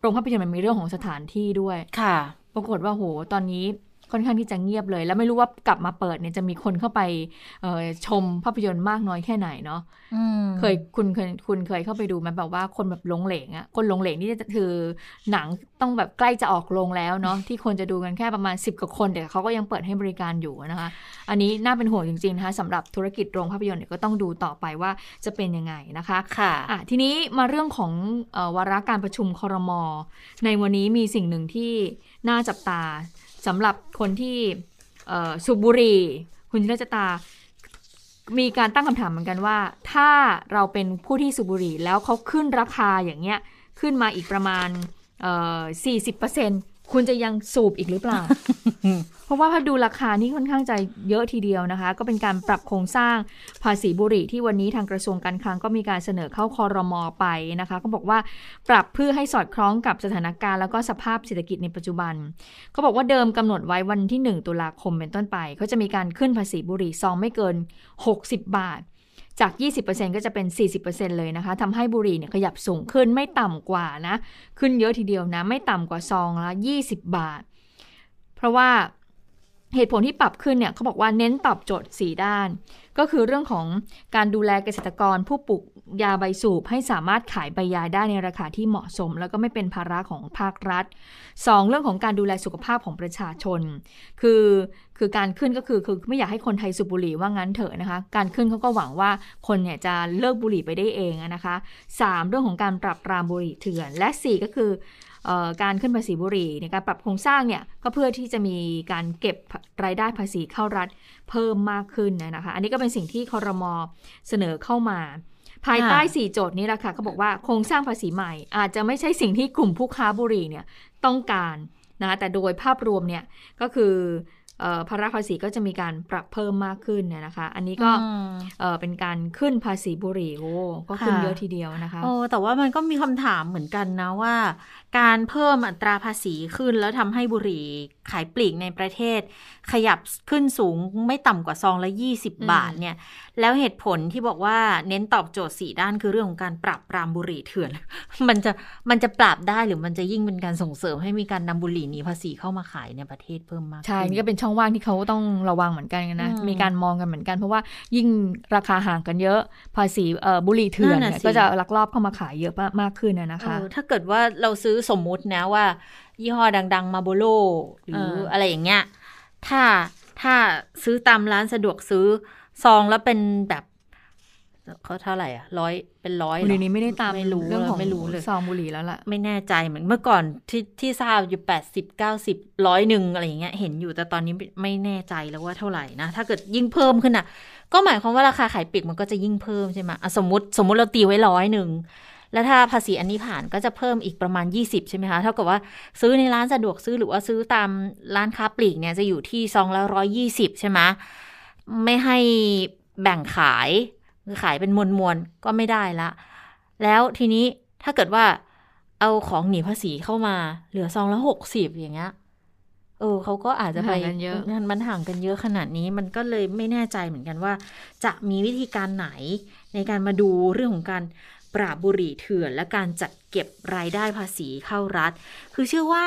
[SPEAKER 2] โรงภาพยนตร์มันมีเรื่องของสถานที่ด้วย
[SPEAKER 1] ค่ะ
[SPEAKER 2] ปรากฏว่าโหตอนนี้ ค่อนข้างที่จะเงียบเลย แล้วไม่รู้ว่ากลับมาเปิดเนี่ยจะมีคนเข้าไปเอ่อชมภาพยนตร์มากน้อยแค่ไหนเนาะ
[SPEAKER 1] อืม
[SPEAKER 2] เคยคุณเคยคุณเคยเข้าไปดูไหมแบบว่าคนแบบหลงเหลงอะคนหลงเหลงนี่คือหนังต้องแบบใกล้จะออกโรงแล้วเนาะที่คนจะดูกันแค่ประมาณ 10กว่าคนแต่เขาก็ยังเปิดให้บริการอยู่นะคะ อันนี้น่าเป็นห่วงจริงๆนะคะสำหรับธุรกิจโรงภาพยนตร์เนี่ยก็ต้องดูต่อไปว่าจะเป็นยังไงนะคะ
[SPEAKER 1] ค่ะ
[SPEAKER 2] อะทีนี้มาเรื่องของเออวาระการประชุมครมในวันนี้มีสิ่งหนึ่งที่น่าจับตา สำหรับคนที่สูบบุหรี่คุณจิรจตา มีการตั้งคำถามเหมือนกันว่า ถ้าเราเป็นผู้ที่สูบบุหรี่แล้วเขาขึ้นราคาอย่างเงี้ยขึ้นมาอีกประมาณเอ่อ40% คุณจะยังสูบอีกหรือเปล่า เพราะว่าถ้าดูราคานี่ค่อนข้างจะเยอะทีเดียวนะคะ ก็เป็นการปรับโครงสร้างภาษีบุหรี่ที่วันนี้ทางกระทรวงการคลังก็มีการเสนอเข้าคอรมอไปนะคะ ก็บอกว่าปรับเพื่อให้สอดคล้องกับสถานการณ์แล้วก็สภาพเศรษฐกิจในปัจจุบันเขาบอกว่าเดิมกำหนดไว้วันที่ 1 ตุลาคมเป็นต้นไปเขาจะมีการขึ้นภาษีบุหรี่ซองไม่เกิน 60 บาท จาก 20%ก็จะเป็น 40%เลยนะคะทำให้บุหรี่เนี่ยขยับสูงขึ้นไม่ต่ำกว่านะ ขึ้นเยอะทีเดียวนะ ไม่ต่ำกว่าซองละ 20 บาท เพราะว่าเหตุผลที่ปรับขึ้นเนี่ยเขาบอกว่าเน้นตอบโจทย์ 4 ด้าน ก็คือเรื่องของการดูแลเกษตรกรผู้ปลูก ยาใบสูบให้สามารถขายใบยาได้ในราคาที่เหมาะสม แล้วก็ไม่เป็นภาระของภาครัฐ 2. เรื่องของการดูแลสุขภาพของประชาชน คือคือการขึ้นก็คือคือไม่อยากให้คนไทยสูบบุหรี่ว่างั้นเถอะนะคะ การขึ้นเขาก็หวังว่าคนเนี่ยจะเลิกบุหรี่ไปได้เองอะนะคะ 3. เรื่องของการปรับปรามบุหรี่เถื่อน และ 4 ก็คือเออการขึ้นภาษีบุหรี่ในการปรับโครงสร้างเนี่ยก็เพื่อที่จะมีการเก็บรายได้ภาษีเข้ารัฐเพิ่มมากขึ้นนะคะ อันนี้ก็เป็นสิ่งที่คอรมอเสนอเข้ามา ภายใต้ 4 โจทย์นี้แหละค่ะเขาบอกว่าโครงสร้างภาษีใหม่ อาจจะไม่ใช่สิ่งที่กลุ่มผู้ค้าบุหรี่เนี่ยต้องการ นะแต่โดยภาพรวมเนี่ยก็คือภาระภาษีก็จะมีการปรับเพิ่มมากขึ้นเนี่ยนะคะ อันนี้ก็เป็นการขึ้นภาษีบุหรี่โอ้ก็ขึ้นเยอะทีเดียวนะคะ
[SPEAKER 1] โอ้แต่ว่ามันก็มีคำถามเหมือนกันนะว่า การเพิ่มอัตราภาษีขึ้น แล้วทำให้บุหรี่ขายปลีกในประเทศ ขยับขึ้นสูงไม่ต่ำกว่าซองละ 20 บาทเนี่ย แล้วเหตุผลที่บอกว่าเน้นตอบโจทย์สี่ด้านคือเรื่องของการปรับปรามบุหรี่เถื่อน มันจะมันจะปรับได้หรือมันจะยิ่งเป็นการส่งเสริมให้มีการนำบุหรี่หนีภาษีเข้ามาขายในประเทศเพิ่มมาก
[SPEAKER 2] ใช่นี่ก็เป็นช่องว่างที่เขาต้องระวังเหมือนกันนะ มีการมองกันเหมือนกัน เพราะว่ายิ่งราคาห่างกันเยอะ ภาษีบุหรี่เถื่อนก็จะลักลอบเข้ามาขายเยอะมากขึ้นนะคะ
[SPEAKER 1] ถ้าเกิดว่าเราซื้อสมมุตินะว่า ยี่ห้อดัง ๆ มาโบโลหรืออะไรอย่างเงี้ยถ้าถ้าซื้อตามร้านสะดวกซื้อซองแล้วเป็นแบบ เขาเท่าไหร่อะร้อยเป็นร้อย
[SPEAKER 2] บุหรี่นี้ไม่ได้ตาม
[SPEAKER 1] ไม่รู้เรื่องของไม่รู้เลย
[SPEAKER 2] ซองบุหรี่แล้วล่ะ
[SPEAKER 1] ไม่แน่ใจเหมือนเมื่อก่อนที่ที่ทราบอยู่แปดสิบเก้าสิบร้อยหนึ่งอะไรอย่างเงี้ยเห็นอยู่แต่ตอนนี้ไม่แน่ใจแล้วว่าเท่าไหร่นะ ถ้าเกิดยิ่งเพิ่มขึ้นอะ ก็หมายความว่าราคาขายปีกมันก็จะยิ่งเพิ่มใช่ไหมสมมติสมมติเราตีไว้ร้อยหนึ่งแล้วถ้าภาษีอันนี้ผ่านก็จะเพิ่มอีกประมาณ 20 ใช่ไหมคะ เท่ากับว่าซื้อในร้านสะดวกซื้อหรือว่าซื้อตามร้านค้าปลีกเนี่ยจะอยู่ที่ซองละร้อยยี่สิบใช่ไหมไม่ให้แบ่งขาย คือขายเป็นมวลมวลก็ไม่ได้ละ แล้วทีนี้ถ้าเกิดว่าเอาของหนีภาษีเข้ามา เหลือซองละหกสิบอย่างเงี้ยเออเขาก็อาจจะไป
[SPEAKER 2] กันเยอะ
[SPEAKER 1] มันห่างกันเยอะขนาดนี้มันก็เลยไม่แน่ใจเหมือนกันว่า จะมีวิธีการไหนในการมาดูเรื่องของการปราบบุหรี่เถื่อน และการจัดเก็บรายได้ภาษีเข้ารัฐ คือเชื่อว่า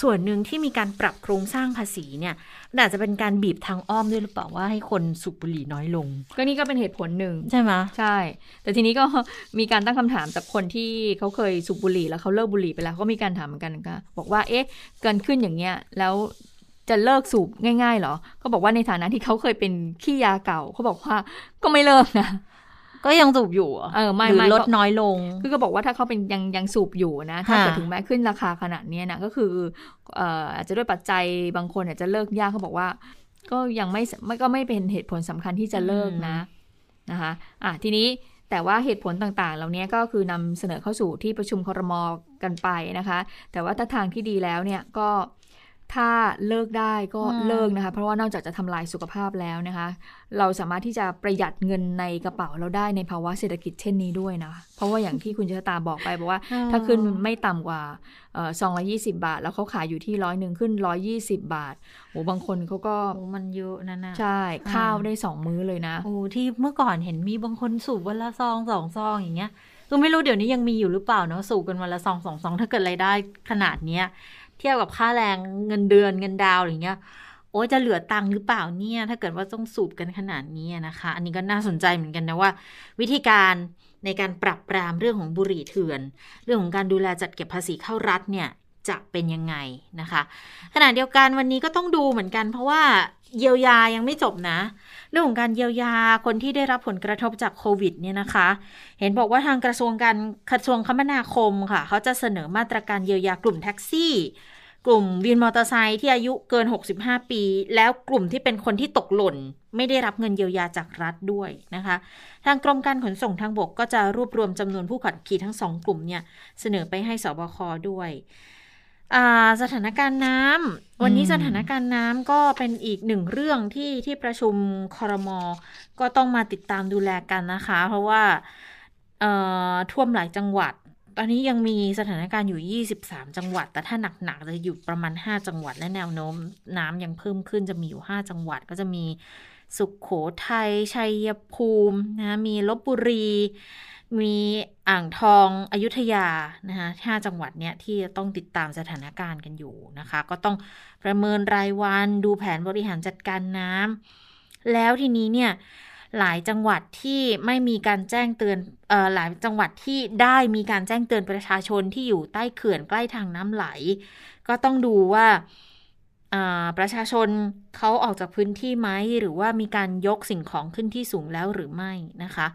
[SPEAKER 1] ส่วนหนึ่งที่มีการปรับโครงสร้างภาษีเนี่ยอาจจะเป็นการบีบทางอ้อมด้วยหรือเปล่าว่าให้คนสูบบุหรี่น้อยลง
[SPEAKER 2] ก็นี่ก็เป็นเหตุผลหนึ่ง
[SPEAKER 1] ใช่ไหม
[SPEAKER 2] ใช่ แต่ทีนี้ก็มีการตั้งคำถามจากคนที่เขาเคยสูบบุหรี่แล้วเขาเลิกบุหรี่ไปแล้วก็มีการถามเหมือนกันก็บอกว่าเอ๊ะเกินขึ้นอย่างเงี้ยแล้วจะเลิกสูบง่ายๆหรอ เขาบอกว่าในฐานะที่เขาเคยเป็นขี้ยาเก่า เขาบอกว่าก็ไม่เลิกนะ
[SPEAKER 1] ก็ยังสูบอยู่
[SPEAKER 2] เออไม่
[SPEAKER 1] ไม่ลดน้อยลง
[SPEAKER 2] คือก็บอกว่าถ้าเขาเป็นยังยังสูบอยู่นะ ถ้าเกิดถึงแม้ขึ้นราคาขนาดนี้นะก็คือเอ่ออาจจะด้วยปัจจัยบางคนอาจจะเลิกยากเขาบอกว่า ก็ยังไม่ไม่ก็ไม่เป็นเหตุผลสำคัญที่จะเลิกนะนะคะอะทีนี้แต่ว่าเหตุผลต่างๆ เหล่านี้ก็คือนำเสนอเข้าสู่ที่ประชุมครมกันไปนะคะ แต่ว่าถ้าทางที่ดีแล้วเนี่ยก็ ถ้าเลิกได้ก็เลิกนะคะ เพราะว่านอกจากจะทำลายสุขภาพแล้วนะคะ เราสามารถที่จะประหยัดเงินในกระเป๋าเราได้ในภาวะเศรษฐกิจเช่นนี้ด้วยนะ เพราะว่าอย่างที่คุณเชตาบอกไปบอกว่า ถ้าขึ้นไม่ต่ำกว่าสองร้อยี่สิบาท แล้วเขาขายอยู่ที่ร้อยหนึ่งขึ้นร้อยี่สิบาทโอ้บางคนเขาก็
[SPEAKER 1] มันเยอะนั่นนะ
[SPEAKER 2] ใช่ข้าวได้สองมื้อเลยนะ
[SPEAKER 1] โอ้ที่เมื่อก่อนเห็นมีบางคนสูบวันละซองสองซองอย่างเงี้ยคือไม่รู้เดี๋ยวนี้ยังมีอยู่หรือเปล่าเนาะสูบกันวันละซองสองซองถ้าเกิดรายได้ขนาดเนี้ย เทียบกับค่าแรงเงินเดือนเงินดาวอย่างเงี้ย โอ้จะเหลือตังค์หรือเปล่าเนี่ย ถ้าเกิดว่าต้องสูบกันขนาดนี้นะคะ อันนี้ก็น่าสนใจเหมือนกันนะว่า วิธีการในการปรับปรามเรื่องของบุหรี่เถื่อน เรื่องของการดูแลจัดเก็บภาษีเข้ารัฐเนี่ยจะเป็นยังไงนะคะขณะเดียวกันวันนี้ก็ต้องดูเหมือนกัน เพราะว่าเยียวยายังไม่จบนะ เรื่องของการเยียวยาคนที่ได้รับผลกระทบจากโควิดเนี่ยนะคะ เห็นบอกว่าทางกระทรวงการกระทรวงคมนาคมค่ะ เขาจะเสนอมาตรการเยียวยากลุ่มแท็กซี่ กลุ่มวินมอเตอร์ไซค์ที่อายุเกิน 65 ปี แล้วกลุ่มที่เป็นคนที่ตกหล่น ไม่ได้รับเงินเยียวยาจากรัฐด้วยนะคะ ทางกรมการขนส่งทางบกก็จะรวบรวมจำนวนผู้ขับขี่ทั้งสองกลุ่มเนี่ยเสนอไปให้สบคด้วย สถานการณ์น้ำวันนี้สถานการณ์น้ำก็เป็นอีกหนึ่งเรื่องที่ที่ประชุมคอรมอก็ต้องมาติดตามดูแลกันนะคะ เพราะว่าท่วมหลายจังหวัด ตอนนี้ยังมีสถานการณ์อยู่ 23 จังหวัด แต่ถ้าหนักๆจะอยู่ประมาณ 5 จังหวัดและแนวโน้ม น้ำยังเพิ่มขึ้นจะมีอยู่ 5 จังหวัดก็จะมีสุขโขทัยชัยภูมินะมีลบบุรี มีอ่างทองอยุธยานะคะห้าจังหวัดเนี่ยที่ต้องติดตามสถานการณ์กันอยู่นะคะ ก็ต้องประเมินรายวันดูแผนบริหารจัดการน้ำแล้วทีนี้เนี่ยหลายจังหวัดที่ไม่มีการแจ้งเตือนเอ่อหลายจังหวัดที่ได้มีการแจ้งเตือนประชาชนที่อยู่ใต้เขื่อนใกล้ทางน้ำไหล ก็ต้องดูว่าประชาชนเขาออกจากพื้นที่ไหมหรือว่ามีการยกสิ่งของขึ้นที่สูงแล้วหรือไม่นะคะ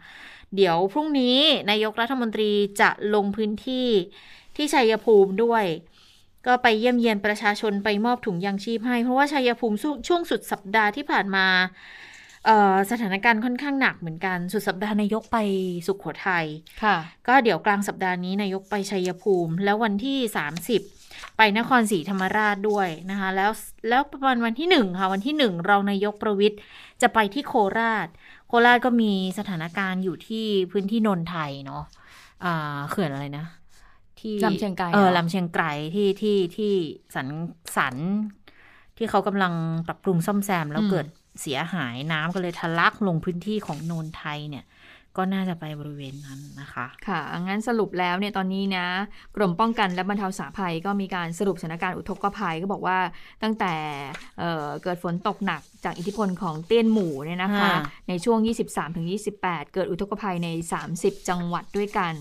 [SPEAKER 1] เดี๋ยวพรุ่งนี้นายกรัฐมนตรีจะลงพื้นที่ที่ชัยภูมิด้วย ก็ไปเยี่ยมเยียนประชาชนไปมอบถุงยางชีพให้ เพราะว่าชัยภูมิช่วงสุดสัปดาห์ที่ผ่านมาสถานการณ์ค่อนข้างหนักเหมือนกัน สุดสัปดาห์นายกไปสุขโขทยัย
[SPEAKER 2] ค่ะ
[SPEAKER 1] ก็เดี๋ยวกลางสัปดาห์นี้นายกไปชัยภูมิ แล้ววันที่ 30 ไปนครศรีธรรมราชด้วยนะคะ แล้วแล้วประมาณวันที่หนึ่งค่ะ วันที่หนึ่งรองนายกประวิทย์จะไปที่โคราชโค ราชก็มีสถานการณ์อยู่ที่พื้นที่นนไทยเนาะอ่าเขื่อนอะไรนะ ที่
[SPEAKER 2] ลำเชียงไกร
[SPEAKER 1] เออ
[SPEAKER 2] เหรอ
[SPEAKER 1] ลำเชียงไกรที่ที่ที่สันสันที่เขากำลังปรับปรุงซ่อมแซมแล้วเกิดเสียหายน้ำก็เลยทะลักลงพื้นที่ของโนนไทยเนี่ย ก็น่าจะไปบริเวณนั้นนะคะ
[SPEAKER 2] ค่ะ งั้นสรุปแล้วเนี่ยตอนนี้นะ กรมป้องกันและบรรเทาสาภัยก็มีการสรุปสถานการณ์อุทกภัยก็บอกว่าตั้งแต่เอ่อเกิดฝนตกหนักจากอิทธิพลของเตี้ยนหมู่เนี่ยนะคะ
[SPEAKER 1] อ่า
[SPEAKER 2] ในช่วง 23-28 เกิดอุทกภัยใน 30 จังหวัดด้วยกัน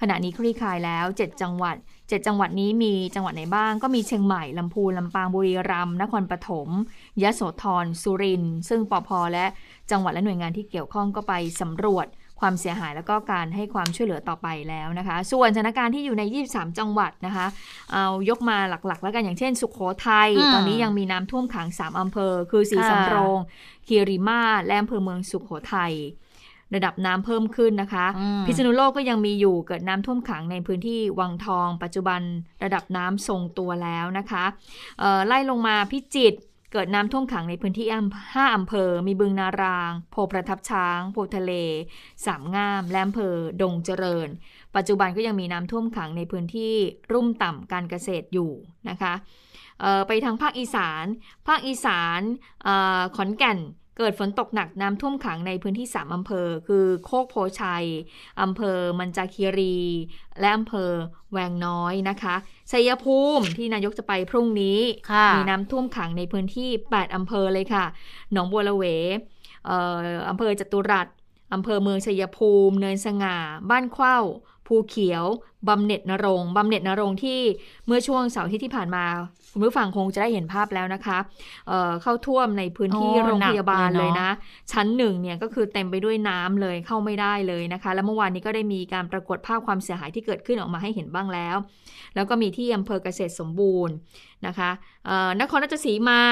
[SPEAKER 2] ขณะนี้คลี่คลายแล้ว 7 จังหวัด7จังหวัดนี้มีจังหวัดไหนบ้าง ก็มีเชียงใหม่ ลำพูน ลำปางบุรีรัมย์นครปฐมยะโสธรสุรินทร์ซึ่งปพและจังหวัดและหน่วยงานที่เกี่ยวข้องก็ไปสำรวจ ความเสียหายแล้วก็การให้ความช่วยเหลือต่อไปแล้วนะคะ ส่วนสถานการณ์ที่อยู่ใน 23 จังหวัดนะคะ เอายกมาหลักๆ แล้วกันอย่างเช่น สุขโขทัย
[SPEAKER 1] อืม
[SPEAKER 2] ตอนนี้ยังมีน้ำท่วมขัง 3 อำเภอ คือสี
[SPEAKER 1] ค่ะ
[SPEAKER 2] สำโรงคีรีมาศและอำเภอเมืองสุขโขทัยระดับน้ำเพิ่มขึ้นนะคะ
[SPEAKER 1] อืม
[SPEAKER 2] พิษณุโลกก็ยังมีอยู่เกิดน้ำท่วมขังในพื้นที่วังทอง ปัจจุบันระดับน้ำทรงตัวแล้วนะคะเอ่อไล่ลงมาพิจิตร เกิดน้ำท่วมขังในพื้นที่ห้าอำเภอ มีบึงนาราง โพประทับช้าง โพทะเล สามงาม และอำเภอ ดงเจริญ ปัจจุบันก็ยังมีน้ำท่วมขังในพื้นที่รุ่มต่ำการเกษตรอยู่นะคะไปทางภาคอีสาน ภาคอีสานอขอนแก่น เกิดฝนตกหนักน้ำท่วมขังในพื้นที่ 3 อำเภอ คือโคกโพชัย อำเภอมันจาคีรี และอำเภอแวงน้อยนะคะชัยภูมิที่นายกจะไปพรุ่งนี้
[SPEAKER 1] ค่ะ
[SPEAKER 2] มีน้ำท่วมขังในพื้นที่ 8 อำเภอเลยค่ะ หนองบัวละเวเอ่ออำเภอจตุรัสอำเภอเมืองชัยภูมิ เนินสง่า บ้านเข้าภูเขียวบำเหน็จนรงค์บำเหน็จนรงค์ที่เมื่อช่วงเสาร์อาที่ที่ผ่านมา คุณผู้ฟังคงจะได้เห็นภาพแล้วนะคะเอ่อเข้าท่วมในพื้นที่
[SPEAKER 1] โอ้
[SPEAKER 2] โรงพยาบาล
[SPEAKER 1] หนักเลย
[SPEAKER 2] เลย
[SPEAKER 1] เนอะ
[SPEAKER 2] นะ ชั้นหนึ่งเนี่ยก็คือเต็มไปด้วยน้ำเลยเข้าไม่ได้เลยนะคะ แล้วเมื่อวานนี้ก็ได้มีการปรากฏภาพความเสียหายที่เกิดขึ้นออกมาให้เห็นบ้างแล้ว แล้วก็มีที่อำเภอเกษตรสมบูรณ์นะคะเอ่อนครราชสีมา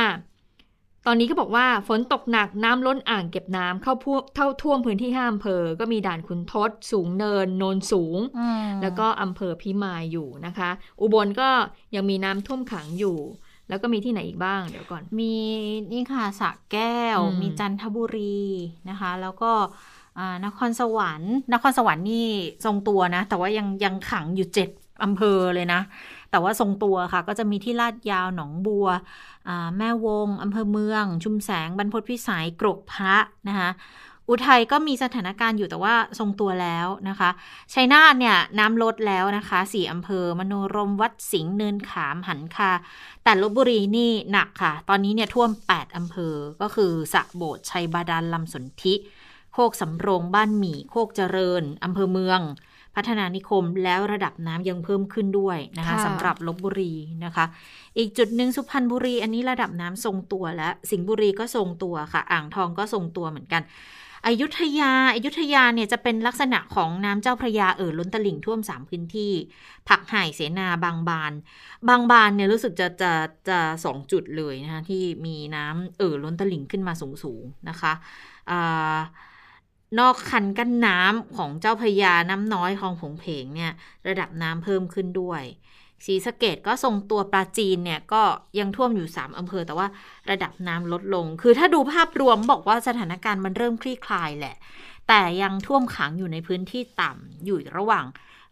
[SPEAKER 2] ตอนนี้ก็บอกว่าฝนตกหนักน้ำล้นอ่างเก็บน้ำเข้าพวเข้าท่วมพื้นที่ห้าอำเภอ ก็มีด่านขุนทด สูงเนินโนนสูง
[SPEAKER 1] อืม
[SPEAKER 2] แล้วก็อำเภอพิมายอยู่นะคะ อุบลก็ยังมีน้ำท่วมขังอยู่ แล้วก็มีที่ไหนอีกบ้างเดี๋ยวก่อน
[SPEAKER 1] มีนี่ค่ะสระแก้ว
[SPEAKER 2] อืม
[SPEAKER 1] มีจันทบุรีนะคะ แล้วก็อ่านครสวรรค์ นครสวรรค์นี่ทรงตัวนะ แต่ว่ายังยังขังอยู่เจ็ดอำเภอเลยนะ แต่ว่าทรงตัวค่ะ ก็จะมีที่ลาดยาวหนองบัว แม่วงอำเภอเมือง ชุมแสง บรรพตพิสัยกรกพระนะคะอุทัยก็มีสถานการณ์อยู่แต่ว่าทรงตัวแล้วนะคะชัยนาทเนี่ยน้ำลดแล้วนะคะสี่อำเภอ มโนรมวัดสิงห์เนินขามหันคา แต่ลบบุรีนี่หนักค่ะ ตอนนี้เนี่ยท่วม 8 อำเภอ ก็คือสะโบดชัยบาดาลลำสนธิ โคกสำโรงบ้านหมี่ โคกเจริญอำเภอเมือง พัฒนานิคมแล้วระดับน้ำยังเพิ่มขึ้นด้วยนะคะ
[SPEAKER 2] ค่ะ
[SPEAKER 1] สำหรับลบบุรีนะคะ อีกจุดหนึ่งสุพรรณบุรี อันนี้ระดับน้ำทรงตัวแล้วสิงห์บุรีก็ทรงตัวค่ะ อ่างทองก็ทรงตัวเหมือนกันอยุธยาอยุธยาเนี่ยจะเป็นลักษณะของน้ำเจ้าพระยาเอ่อล้นตลิ่งท่วมสามพื้นที่ ผักไห่เสนาบางบาน บางบานเนี่ยรู้สึกจะจะจะสองจุดเลยนะคะที่มีน้ำเอ่อล้นตลิ่งขึ้นมาสูงสูงๆนะคะอา นอกคันกั้นน้ำของเจ้าพระยาน้ำน้อยคลองผงเพงเนี่ยระดับน้ำเพิ่มขึ้นด้วยศรีสะเกดก็ทรงตัวปราจีนเนี่ยก็ยังท่วมอยู่ 3 อำเภอ แต่ว่าระดับน้ำลดลง คือถ้าดูภาพรวมบอกว่าสถานการณ์มันเริ่มคลี่คลายแหละ แต่ยังท่วมขังอยู่ในพื้นที่ต่ำอยู่ระหว่าง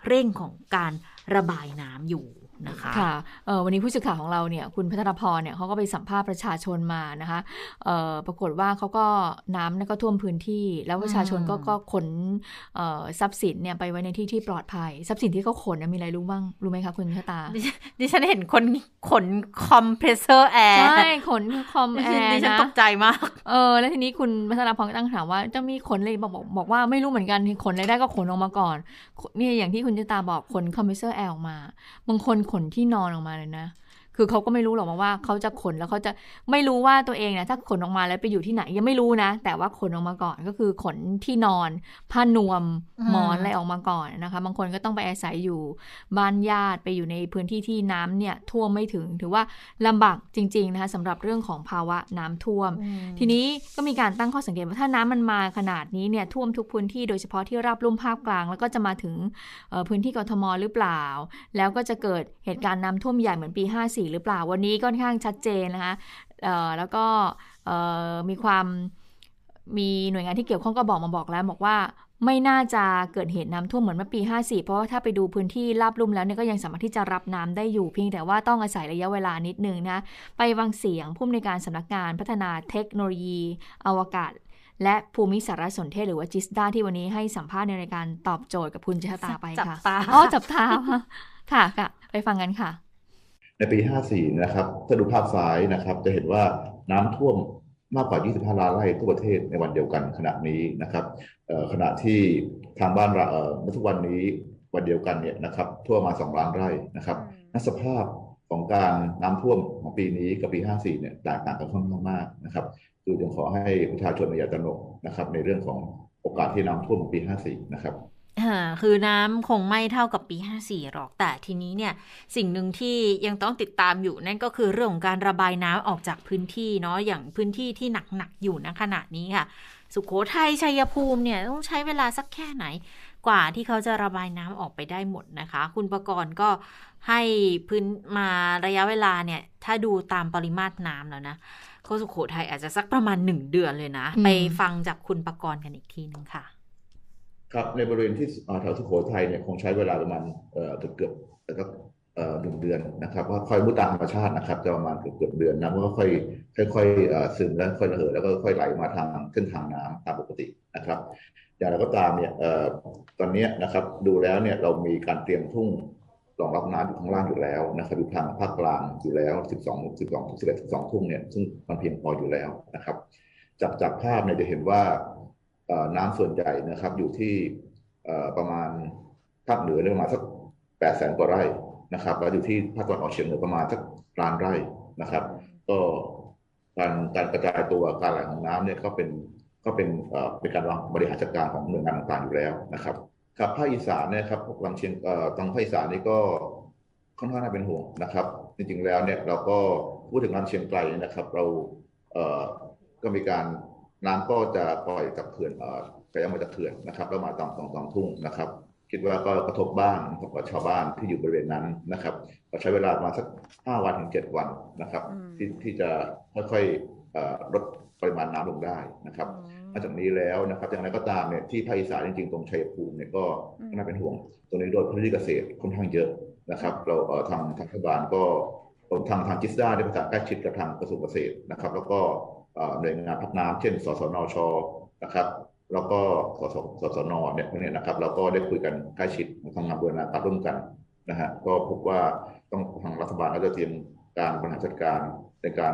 [SPEAKER 1] เร่งของการระบายน้ำอยู่นะคะ
[SPEAKER 2] ค่ะเอ่อวันนี้ผู้สื่อข่าวของเราเนี่ยคุณพัทรพรเนี่ยเขาก็ไปสัมภาษณ์ประชาชนมานะคะเอ่อปรากฏว่าเขาก็น้ำเนี่ยก็ท่วมพื้นที่ แล้วประชาชนก็
[SPEAKER 1] อืม
[SPEAKER 2] ก็ขนเอ่อทรัพย์สินเนี่ยไปไว้ในที่ที่ปลอดภัย ทรัพย์สินที่เขาขนเนี่ยมีอะไรรู้บ้างรู้ไหมคะคุณชะตา
[SPEAKER 1] ดิฉันดิฉันเห็นคนขนคอมเพรสเซอร์แอร์
[SPEAKER 2] ใช่ขนคอมแอร์ดิ
[SPEAKER 1] ฉันดิฉัน
[SPEAKER 2] นะ
[SPEAKER 1] ตกใจมาก
[SPEAKER 2] เออแล้วทีนี้คุณพัทรพรก็ตั้งถามว่าจะมีขนเลยบอกบอกบอกว่าไม่รู้เหมือนกันขนอะไรได้ก็ขนออกมาก่อนนี่อย่างที่คุณชะตาบอกขนคอมเพรสเซอร์แอร์ออกมาบางคนขนที่นอนออกมาเลยนะ คือเขาก็ไม่รู้หรอกว่าเขาจะขนแล้วเขาจะไม่รู้ว่าตัวเองนะถ้าขนออกมาแล้วไปอยู่ที่ไหนยังไม่รู้นะ แต่ว่าขนออกมาก่อนก็คือขนที่นอนผ้านวมหมอนอะไรออกมาก่อนนะคะ บางคนก็ต้องไปอาศัยอยู่บ้านญาติไปอยู่ในพื้นที่ที่น้ำเนี่ยท่วมไม่ถึง ถือว่าลำบากจริง ๆนะคะสำหรับเรื่องของภาวะน้ำท่วม ทีนี้ก็มีการตั้งข้อสังเกตว่าถ้าน้ำมันมาขนาดนี้เนี่ยท่วมทุกพื้นที่โดยเฉพาะที่ราบลุ่มภาคกลาง แล้วก็จะมาถึงพื้นที่กทมหรือเปล่า แล้วก็จะเกิดเหตุการณ์น้ำท่วมใหญ่เหมือนปี 54หรือเปล่าวันนี้ค่อนข้างชัดเจนนะคะแล้วก็มีความมีหน่วยงานที่เกี่ยวข้องก็บอกมาบอกแล้วบอกว่าไม่น่าจะเกิดเหตุน้ำท่วมเหมือนเมื่อปี 54 เพราะว่าถ้าไปดูพื้นที่ราบลุ่มแล้วเนี่ยก็ยังสามารถที่จะรับน้ำได้อยู่เพียงแต่ว่าต้องอาศัยระยะเวลานิดนึงนะ ไปฟังเสียงผู้อำนวยการสำนักงานพัฒนาเทคโนโลยี อวกาศ และภูมิสารสนเทศหรือว่าจิสดาที่วันนี้ให้สัมภาษณ์ในรายการตอบโจทย์กับคุณเจษตาไปค่ะ จับตา อ๋อ จับตา ค่ะค่ะ ไปฟังกันค่ะ
[SPEAKER 3] ในปี 54 นะครับถ้าดูภาพซ้ายนะครับ จะเห็นว่าน้ำท่วมมากกว่า 25 ล้านไร่ทั่วประเทศในวันเดียวกันขณะนี้นะครับขณะที่ทางบ้านเราเมื่อทุกวันนี้วันเดียวกันเนี่ยนะครับทั่วมา 2 ล้านไร่นะครับนัสภาพของการน้ำท่วมของปีนี้กับปี 54 เนี่ยแตกต่างกันค่อนข้างมากนะครับคือจึงขอให้ประชาชนอย่าตระหนกนะครับในเรื่องของโอกาสที่น้ำท่วมของปี 54 นะครับ
[SPEAKER 1] คือน้ำคงไม่เท่ากับปี 54 หรอกแต่ทีนี้เนี่ย สิ่งหนึ่งที่ยังต้องติดตามอยู่นั่นก็คือเรื่องของการระบายน้ำออกจากพื้นที่เนาะอย่างพื้นที่ที่หนัก ๆ อยู่ณขณะนี้ค่ะ สุขโขทัยชัยภูมิเนี่ยต้องใช้เวลาสักแค่ไหน กว่าที่เขาจะระบายน้ำออกไปได้หมดนะคะ คุณประกรณ์ก็ให้พื้นมาระยะเวลาเนี่ย ถ้าดูตามปริมาตรน้ำแล้วนะเขาสุขโขทัยอาจจะสักประมาณหนึ่งเดือนเลยนะ ไปฟังจากคุณประกรณ์กันอีกทีนึงค่ะ
[SPEAKER 3] ครับในบริเวณที่แถวสุโขทัยเนี่ยคงใช้เวลาประมาณเกือบเกือบแล้วก็หนึ่งเดือนนะครับว่าค่อยมุตามธรรมชาตินะครับจะประมาณเกือบเกือบเดือนนะก็ค่อยค่อยๆซึมแล้วค่อยระเหยแล้วก็ค่อยไหลมาทางเส้นทางน้ำตามปกตินะครับ อย่างไรก็ตามเนี่ยตอนนี้นะครับดูแล้วเนี่ยเรามีการเตรียมทุ่งรองรับน้ำอยู่ข้างล่างอยู่แล้วนะครับอยู่ทางภาคกลางอยู่แล้ว 12 12 11 12ทุ่งเนี่ยซึ่งมันเพียงพออยู่แล้วนะครับ จากจากภาพเนี่ยจะเห็นว่า น้ำส่วนใหญ่นะครับ อยู่ที่ประมาณภาคเหนือประมาณสักแปดแสนกว่าไร่นะครับ แล้วอยู่ที่ภาคตะวันออกเฉียงเหนือประมาณสักล้านไร่นะครับ ก็การการกระจายตัวการไหลของน้ำเนี่ยก็เป็นก็เป็นเป็นการวางบริหารจัดการของหน่วยงานต่างๆอยู่แล้วนะครับครับภาคอีสานเนี่ยครับกลำเชียงทางภาคอีสานนี่ก็ค่อนข้างน่าเป็นห่วงนะครับ จริงๆแล้วเนี่ยเราก็พูดถึงลำเชียงไกลนะครับ เราก็มีการ น้ำก็จะปล่อยจากเขื่อนเอ่อไปยังมาจากเขื่อนนะครับแล้วมาตามตองตองทุ่งนะครับ คิดว่าก็กระทบบ้างกับชาวบ้านที่อยู่บริเวณนั้นนะครับเราใช้เวลาประมาณสักห้าวันถึงเจ็ดวันนะครับ ที่ที่จะค่อยๆลดปริมาณน้ำลงได้นะครับนอกจากนี้แล้วนะครับอย่างไรก็ตามเนี่ยที่ภาคอีสานจริงๆตรงชัยภูมิเนี่ยก็น่าเป็นห่วงตรงนี้โดยพื้นที่เกษตรค่อนข้างเยอะนะครับ เราทางทางรัฐบาลก็ทางทางจิสดาได้ประสานใกล้ชิดกับทางกระทรวงเกษตรนะครับ แล้วก็ หน่วยงานพัฒนาเช่น สสนชนะครับแล้วก็สสสสนเนี่ยพวกนี้นะครับเราก็ได้คุยกันใกล้ชิดทำงานบูรณาการร่วมกันนะฮะก็พบว่าต้องทางรัฐบาลก็จะเตรียมการบริหารจัดการในการ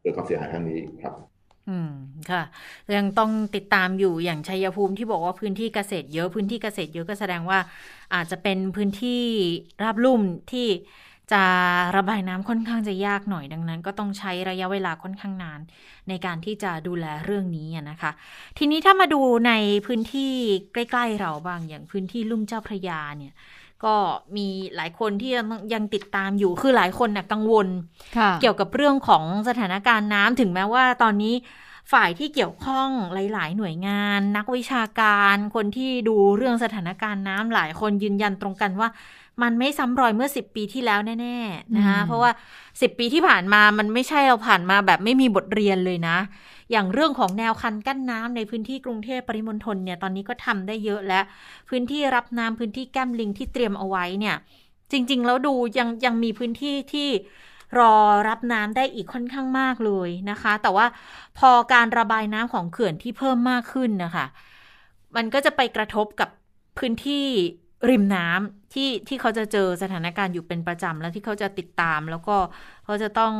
[SPEAKER 3] เกิดความเสียหายครั้งนี้ครับ
[SPEAKER 1] อืมค่ะ ยังต้องติดตามอยู่อย่างชัยภูมิที่บอกว่าพื้นที่เกษตรเยอะพื้นที่เกษตรเยอะก็แสดงว่า อาจจะเป็นพื้นที่ราบลุ่มที่ จะระบายน้ำค่อนข้างจะยากหน่อยดังนั้น ก็ต้องใช้ระยะเวลาค่อนข้างนาน ในการที่จะดูแลเรื่องนี้นะคะ ทีนี้ถ้ามาดูในพื้นที่ใกล้ๆเราบ้างอย่างพื้นที่ลุ่มเจ้าพระยาเนี่ยก็มีหลายคนที่ยังติดตามอยู่ คือหลายคนนะ่ะกังวล เกี่ยวกับเรื่องของสถานการณ์น้ำถึงแม้ว่าตอนนี้ฝ่ายที่เกี่ยวข้องหลาย ๆ หน่วยงาน นักวิชาการ คนที่ดูเรื่องสถานการณ์น้ำหลายคนยืนยันตรงกันว่า มันไม่ซ้ำรอยเมื่อสิบปีที่แล้วแน่ๆนะคะเพราะว่าสิบปีที่ผ่านมามันไม่ใช่เราผ่านมาแบบไม่มีบทเรียนเลยนะ อย่างเรื่องของแนวคันกั้นน้ำในพื้นที่กรุงเทพปริมณฑลเนี่ยตอนนี้ก็ทำได้เยอะแล้ว พื้นที่รับน้ำพื้นที่แก้มลิงที่เตรียมเอาไว้เนี่ย จริง ๆ แล้วดูยังยังมีพื้นที่ที่รอรับน้ำได้อีกค่อนข้างมากเลยนะคะ แต่ว่าพอการระบายน้ำของเขื่อนที่เพิ่มมากขึ้นนะคะ มันก็จะไปกระทบกับพื้นที่ริมน้ำ ที่ที่เขาจะเจอสถานการณ์อยู่เป็นประจำแล้วที่เขาจะติดตาม แล้วก็เพราะจะต้อง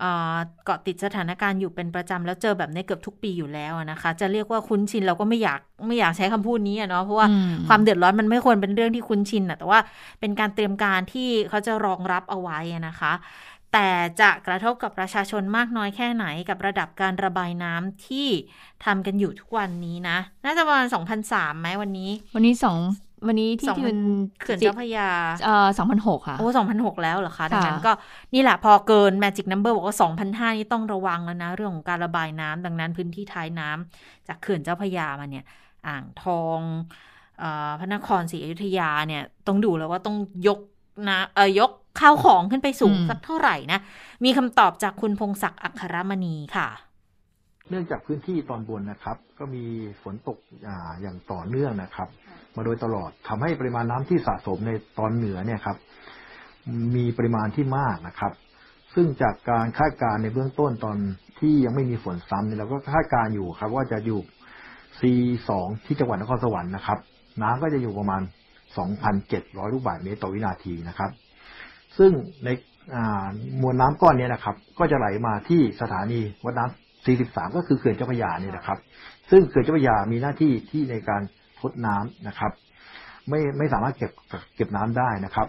[SPEAKER 1] เอ่อเกาะติดสถานการณ์อยู่เป็นประจำแล้วเจอแบบนี้เกือบทุกปีอยู่แล้วอะนะคะ จะเรียกว่าคุ้นชินเราก็ไม่อยากไม่อยากใช้คำพูดนี้อะเนาะเพราะว่า
[SPEAKER 2] อืม
[SPEAKER 1] ความเดือดร้อนมันไม่ควรเป็นเรื่องที่คุ้นชินอะแต่ว่าเป็นการเตรียมการที่เขาจะรองรับเอาไว้อะนะคะ แต่จะกระทบกับประชาชนมากน้อยแค่ไหนกับระดับการระบายน้ำที่ทำกันอยู่ทุกวันนี้นะ น่าจะประมาณ2,003ไหมวันนี้
[SPEAKER 2] วันนี้สอง วันนี้ที่
[SPEAKER 1] สอง
[SPEAKER 2] ที่
[SPEAKER 1] พั
[SPEAKER 2] เป็นน
[SPEAKER 1] เขื่อนเจ้าพระยา
[SPEAKER 2] เอ่อสองพันหกค่ะ
[SPEAKER 1] โอ้สองพันหกแล้วเหรอคะดังนั้น
[SPEAKER 2] ค่ะ
[SPEAKER 1] ก็นี่แหละพอเกิน Magic Number บอกว่าสองพันห้านี่ต้องระวังแล้วนะ เรื่องของการระบายน้ำดังนั้นพื้นที่ท้ายน้ำจากเขื่อนเจ้าพระยามาเนี่ย อ่างทองเออพระนครศรีอยุธยาเนี่ย ต้องดูแล้วว่าต้องยกนะเออยกข้าวของขึ้นไปสูง
[SPEAKER 2] อืม
[SPEAKER 1] สักเท่าไหร่นะ มีคำตอบจากคุณพงศักดิ์อัครมณีค่ะ
[SPEAKER 4] เนื่องจากพื้นที่ตอนบนนะครับ ก็มีฝนตกอ่าอย่างต่อเนื่องนะครับ มาโดยตลอดทำให้ปริมาณน้ำที่สะสมในตอนเหนือเนี่ยครับ มีปริมาณที่มากนะครับ ซึ่งจากการคาดการณ์ในเบื้องต้นตอนที่ยังไม่มีฝนซ้ำเนี่ยเราก็คาดการณ์อยู่ครับ ว่าจะอยู่ C2 ที่จังหวัดนครสวรรค์นะครับ น้ำก็จะอยู่ประมาณ 2,700 ลูกบาศก์เมตรต่อวินาทีนะครับ ซึ่งในมวลน้ำก้อนเนี้นะครับ ก็จะไหลมาที่สถานีวัดน้ำ43 ก็คือเขื่อนเจ้าพระยาเนี่ยนะครับ ซึ่งเขื่อนเจ้าพระยามีหน้าที่ที่ในการ ทดน้ำนะครับ ไม่ไม่สามารถเก็บเก็บน้ำได้นะครับ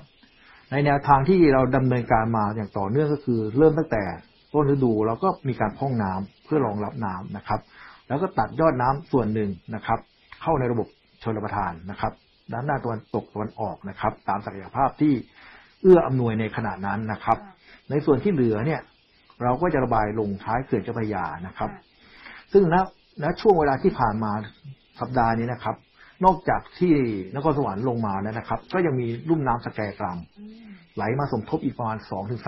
[SPEAKER 4] ในแนวทางที่เราดำเนินการมาอย่างต่อเนื่องก็คือ เริ่มตั้งแต่ต้นฤดูเราก็มีการพ่องน้ำเพื่อรองรับน้ำนะครับ แล้วก็ตัดยอดน้ำส่วนหนึ่งนะครับ เข้าในระบบชลประทานนะครับด้านหน้าตะวันตกตะวันออกนะครับ ตามศักยภาพที่เอื้ออำนวยในขณะนั้นนะครับ ในส่วนที่เหลือเนี่ยเราก็จะระบายลงท้ายเขื่อนเจ้าพระยานะครับ ซึ่งณณช่วงเวลาที่ผ่านมาสัปดาห์นี้นะครับ นอกจากที่นครสวรรค์ลงมาแล้วนะครับ ก็ยังมีลุ่มน้ำสแกกรัมไหลมาสมทบอีกประมาณ2-300ถึง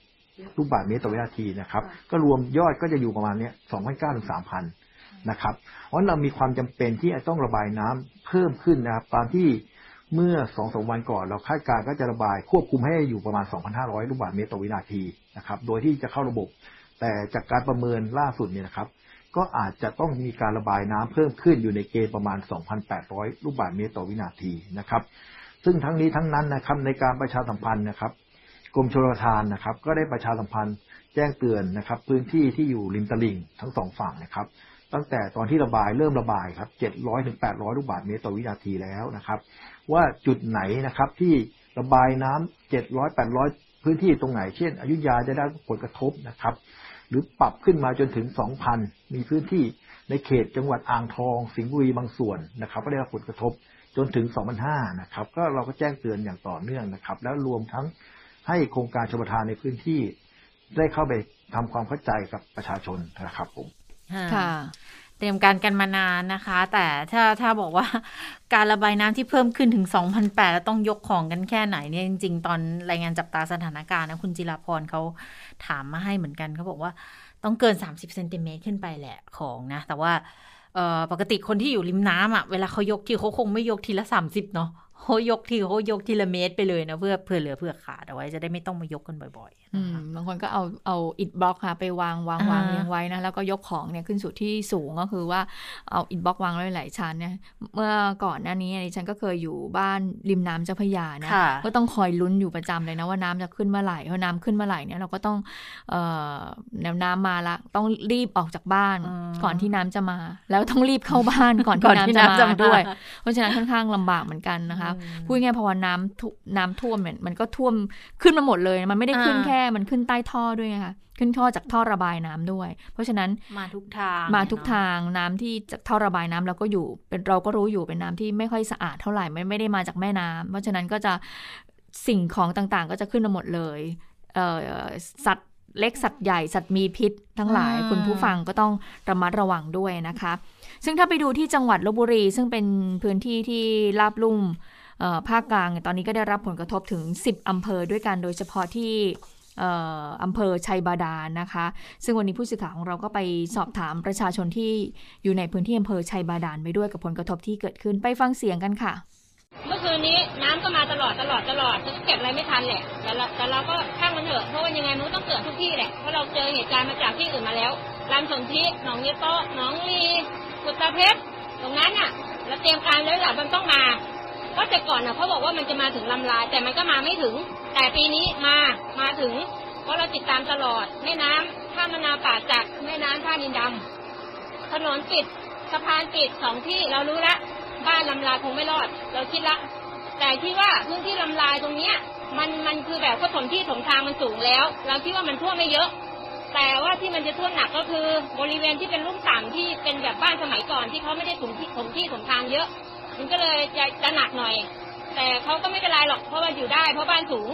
[SPEAKER 4] 300ลูกบาศก์เมตรต่อวินาทีนะครับ ก็รวมยอดก็จะอยู่ประมาณเนี้ย2,900ถึง3,000นะครับ เพราะฉะนั้นเรามีความจำเป็นที่จะต้องระบายน้ำเพิ่มขึ้นนะครับ ตามที่เมื่อสองสามวันก่อน เราคาดการณ์ก็จะระบายควบคุมให้อยู่ประมาณ 2,500 ลูกบาศก์เมตรต่อวินาทีนะครับ โดยที่จะเข้าระบบ แต่จากการประเมินล่าสุดเนี่ยนะครับ ก็อาจจะต้องมีการระบายน้ำเพิ่มขึ้นอยู่ในเกณฑ์ประมาณ 2,800 ลูกบาศก์เมตรต่อวินาทีนะครับ ซึ่งทั้งนี้ทั้งนั้นนะครับในการประชาสัมพันธ์นะครับกรมชลประทานนะครับ ก็ได้ประชาสัมพันธ์แจ้งเตือนนะครับ พื้นที่ที่อยู่ริมตลิ่งทั้งสองฝั่งนะครับ ตั้งแต่ตอนที่ระบายเริ่มระบายครับ 700ถึง800 ลูกบาศก์เมตรต่อวินาทีแล้วนะครับ ว่าจุดไหนนะครับที่ระบายน้ำ700 800 พื้นที่ตรงไหน เช่นอยุธยาจะได้ผลกระทบนะครับ หรือปรับขึ้นมาจนถึง 2,000 มีพื้นที่ในเขตจังหวัดอ่างทอง สิงห์บุรีบางส่วนนะครับก็ได้รับผลกระทบจนถึง 2,500นะครับก็เราก็แจ้งเตือนอย่างต่อเนื่องนะครับ แล้วรวมทั้งให้โครงการชลประทานในพื้นที่ ได้เข้าไปทำความเข้าใจกับประชาชนนะครับผม
[SPEAKER 2] ค่ะ
[SPEAKER 1] เตรียมการกันมานานนะคะ แต่ถ้าถ้าบอกว่าการระบายน้ำที่เพิ่มขึ้นถึง 2,008แล้วต้องยกของกันแค่ไหนเนี่ยจริง ๆ ตอนรายงานจับตาสถานการณ์นะคุณจิราพรเขาถามมาให้เหมือนกันเขาบอกว่าต้องเกิน 30เซนติเมตรขึ้นไปแหละของนะ แต่ว่าปกติคนที่อยู่ริมน้ำอะเวลาเขายกทีเขาคงไม่ยกทีละ 30 เนาะ เขายกทีเขายกทีละเมตรไปเลยนะเพื่อเพื่อเหลือเพื่อขาดเอาไว้จะได้ไม่ต้องมายกกันบ่อยๆ
[SPEAKER 2] อื
[SPEAKER 1] นะ
[SPEAKER 2] ม
[SPEAKER 1] คะ
[SPEAKER 2] บางคนก็เอาเอาอิฐบล็อกค่ะไปวางวางวาง
[SPEAKER 1] อ่า
[SPEAKER 2] เรียงไว้นะแล้วก็ยกของเนี่ยขึ้นสู่ที่สูงก็คือว่าเอาอิฐบล็อกวางไว้หลายชั้นเนี่ยเมื่อก่อนหน้านี้ดิฉันก็เคยอยู่บ้านริมน้ำเจ้าพระยานะ
[SPEAKER 1] ค่ะ
[SPEAKER 2] ก็ต้องคอยลุ้นอยู่ประจำเลยนะว่าน้ำจะขึ้นเมื่อไหร่พอน้ำขึ้นเมื่อไหร่เนี่ยเราก็ต้องเอ่อแนวน้ำมาละต้องรีบออกจากบ้าน
[SPEAKER 1] อืม
[SPEAKER 2] ก่อนที่น้ำจะมา แล้วต้องรีบเข้าบ้านก่อน
[SPEAKER 1] ก่
[SPEAKER 2] ที่
[SPEAKER 1] อนที่
[SPEAKER 2] น้ำจะ
[SPEAKER 1] น้ำจะ
[SPEAKER 2] มา
[SPEAKER 1] มา
[SPEAKER 2] ด้วย เพราะฉะนั้นค่อนข้างลำบากเหมือนกันนะคะ
[SPEAKER 1] อืม
[SPEAKER 2] พูดง่ายๆพอน้ำท่วน้ำท่วมเนี่ยมันก็ท่วมขึ้นมาหมดเลยมันไม่ได้ขึ้น
[SPEAKER 1] อ่า
[SPEAKER 2] แค่มันขึ้นใต้ท่อด้วยไงคะขึ้นท่อจากท่อระบายน้ำด้วย เพราะฉะนั้น
[SPEAKER 1] มาทุกทาง
[SPEAKER 2] มาทุก
[SPEAKER 1] เนอะ
[SPEAKER 2] ทางน้ำที่จากท่อระบายน้ำเราก็อยู่เป็นเราก็รู้อยู่เป็นน้ำที่ไม่ค่อยสะอาดเท่าไหร่ไม่ไม่ได้มาจากแม่น้ำเพราะฉะนั้นก็จะสิ่งของต่างๆ ก็จะขึ้นมาหมดเลยเอ่อสัตว์เล็กสัตว์ใหญ่สัตว์มีพิษ ทั้งหลาย
[SPEAKER 1] อ่า
[SPEAKER 2] คุณผู้ฟังก็ต้องระมัดระวังด้วยนะคะ ซึ่งถ้าไปดูที่จังหวัดลบบุรี ซึ่งเป็นพื้นที่ที่ราบลุ่มเอ่อ ภาคกลางตอนนี้ก็ได้รับผลกระทบถึง 10 อำเภอด้วยกันโดยเฉพาะที่อำเภอชัยบาดาลนะคะ ซึ่งวันนี้ผู้สื่อข่าวของเราก็ไปสอบถามประชาชนที่อยู่ในพื้นที่อำเภอชัยบาดาลไปด้วยกับผลกระทบที่เกิดขึ้นไปฟังเสียงกันค่ะ
[SPEAKER 5] เมื่อคืนนี้น้ำก็มาตลอดตลอดตลอดก็เก็บอะไรไม่ทันแหละแต่เราแต่เราก็ช่างมันเถอะเพราะว่ายังไงมันก็ต้องเกิดทุกที่แหละเพราะเราเจอเหตุการณ์มาจากที่อื่นมาแล้วลานสนธิหนองเยโตหนองลีกุตาเพชรตรงนั้นน่ะเราเตรียมการแล้วแหละมันต้องมา ก็แต่ก่อนน่ะเขาบอกว่ามันจะมาถึงลำลายแต่มันก็มาไม่ถึง แต่ปีนี้มามาถึง เพราะเราติดตามตลอดแม่น้ำท่ามะนาป่าจักแม่น้ำท่านินดำถนนปิดสะพานปิดสองที่เรารู้ละบ้านลำลายคงไม่รอด เราคิดละ แต่ที่ว่าพื้นที่ลำลายตรงเนี้ย มันมันคือแบบก็ถมที่ถมทางมันสูงแล้ว เราคิดว่ามันท่วมไม่เยอะ แต่ว่าที่มันจะท่วมหนักก็คือบริเวณที่เป็นลุ่มต่ำที่เป็นแบบบ้านสมัยก่อนที่เขาไม่ได้ถมที่ถมที่ถมทางเยอะ มันก็เลยจะจะหนักหน่อย แต่เขาก็ไม่เป็นไรหรอกเพราะว่าอยู่ได้เพราะบ้านสูง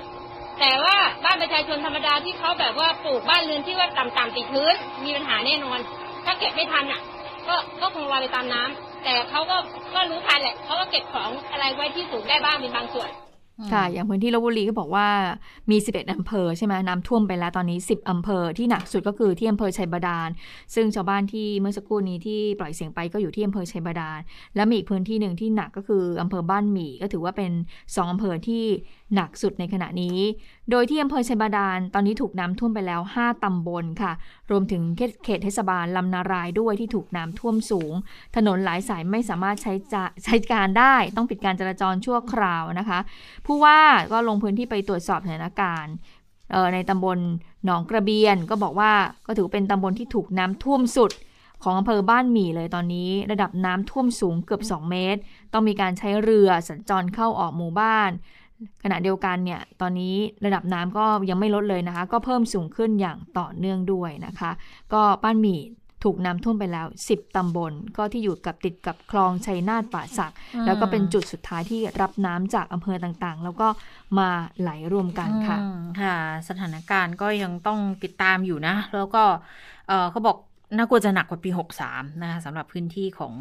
[SPEAKER 5] แต่ว่าบ้านประชาชนธรรมดาที่เขาแบบว่าปลูกบ้านเรือนที่ว่าต่ำๆติดพื้นมีปัญหาแน่นอน ถ้าเก็บไม่ทันอะ ก็ก็คงลอยไปตามน้ำแต่เขาก็ก็รู้ทันแหละเขาก็เก็บของอะไรไว้ที่สูงได้บ้างเป็นบางส่วน
[SPEAKER 2] ค่ะอย่างพื้นที่ลบบุรีก็บอกว่ามี 11 อำเภอใช่ไหมน้ำท่วมไปแล้วตอนนี้ 10 อำเภอที่หนักสุดก็คือที่อำเภอชัยบาดาล ซึ่งชาวบ้านที่เมื่อสักครู่นี้ที่ปล่อยเสียงไปก็อยู่ที่อำเภอชัยบาดาล และมีอีกพื้นที่หนึ่งที่หนักก็คืออำเภอบ้านหมี่ก็ถือว่าเป็น 2 อำเภอที่ หนักสุดในขณะนี้ โดยที่อำเภอชัยบาดาลตอนนี้ถูกน้ำท่วมไปแล้ว 5 ตำบลค่ะ รวมถึงเขตเทศบาลลำนารายด้วยที่ถูกน้ำท่วมสูง ถนนหลายสายไม่สามารถใช้จะใช้การได้ ต้องปิดการจราจรชั่วคราวนะคะ ผู้ว่าก็ลงพื้นที่ไปตรวจสอบสถานการณ์ในตำบลหนองกระเบียนก็บอกว่าก็ถือเป็นตำบลที่ถูกน้ำท่วมสุดของอำเภอบ้านหมี่เลยตอนนี้ ระดับน้ำท่วมสูงเกือบ 2 เมตร ต้องมีการใช้เรือสัญจรเข้าออกหมู่บ้าน ขณะเดียวกันเนี่ยตอนนี้ระดับน้ำก็ยังไม่ลดเลยนะคะ ก็เพิ่มสูงขึ้นอย่างต่อเนื่องด้วยนะคะ ก็บ้านหมี่ถูกน้ำท่วมไปแล้ว 10 ตำบล ก็ที่อยู่กับติดกับคลองชัยนาทป่าสัก แล้วก็เป็นจุดสุดท้ายที่รับน้ำจากอำเภอต่างๆ แล้วก็มาไหลรวมกันค่ะ
[SPEAKER 1] ค่ะ สถานการณ์ก็ยังต้องติดตามอยู่นะ แล้วก็เขาบอก น่ากลัวจะหนักกว่าปี 63 นะคะสำหรับพื้นที่ของ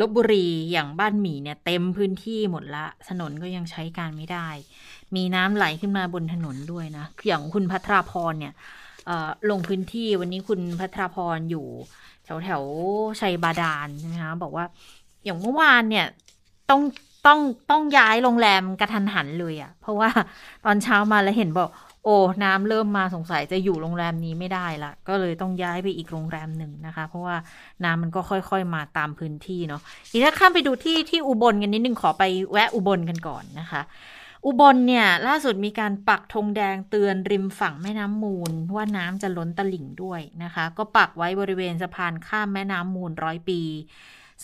[SPEAKER 1] ลบบุรีอย่างบ้านหมีเนี่ย เต็มพื้นที่หมดละ ถนนก็ยังใช้การไม่ได้ มีน้ำไหลขึ้นมาบนถนนด้วยนะ อย่างคุณพัทราพรเนี่ยลงพื้นที่วันนี้คุณพัทราพรอยู่แถวแถวชัยบาดาลใช่ไหมคะบอกว่า อย่างเมื่อวานเนี่ยต้องต้องต้องย้ายโรงแรมกระทันหันเลยอะ่ะ เพราะว่าตอนเช้ามาแล้วเห็นบอก โอ้น้ำเริ่มมาสงสัยจะอยู่โรงแรมนี้ไม่ได้ละก็เลยต้องย้ายไปอีกโรงแรมหนึ่งนะคะ เพราะว่าน้ำมันก็ค่อยๆมาตามพื้นที่เนาะทีนี้ข้ามไปดูที่ที่อุบลกันนิดนึงขอไปแวะอุบลกันก่อนนะคะ อุบลเนี่ย ล่าสุดมีการปักธงแดงเตือนริมฝั่งแม่น้ำมูล ว่าน้ำจะล้นตลิ่งด้วยนะคะ ก็ปักไว้บริเวณสะพานข้ามแม่น้ำมูลร้อยปี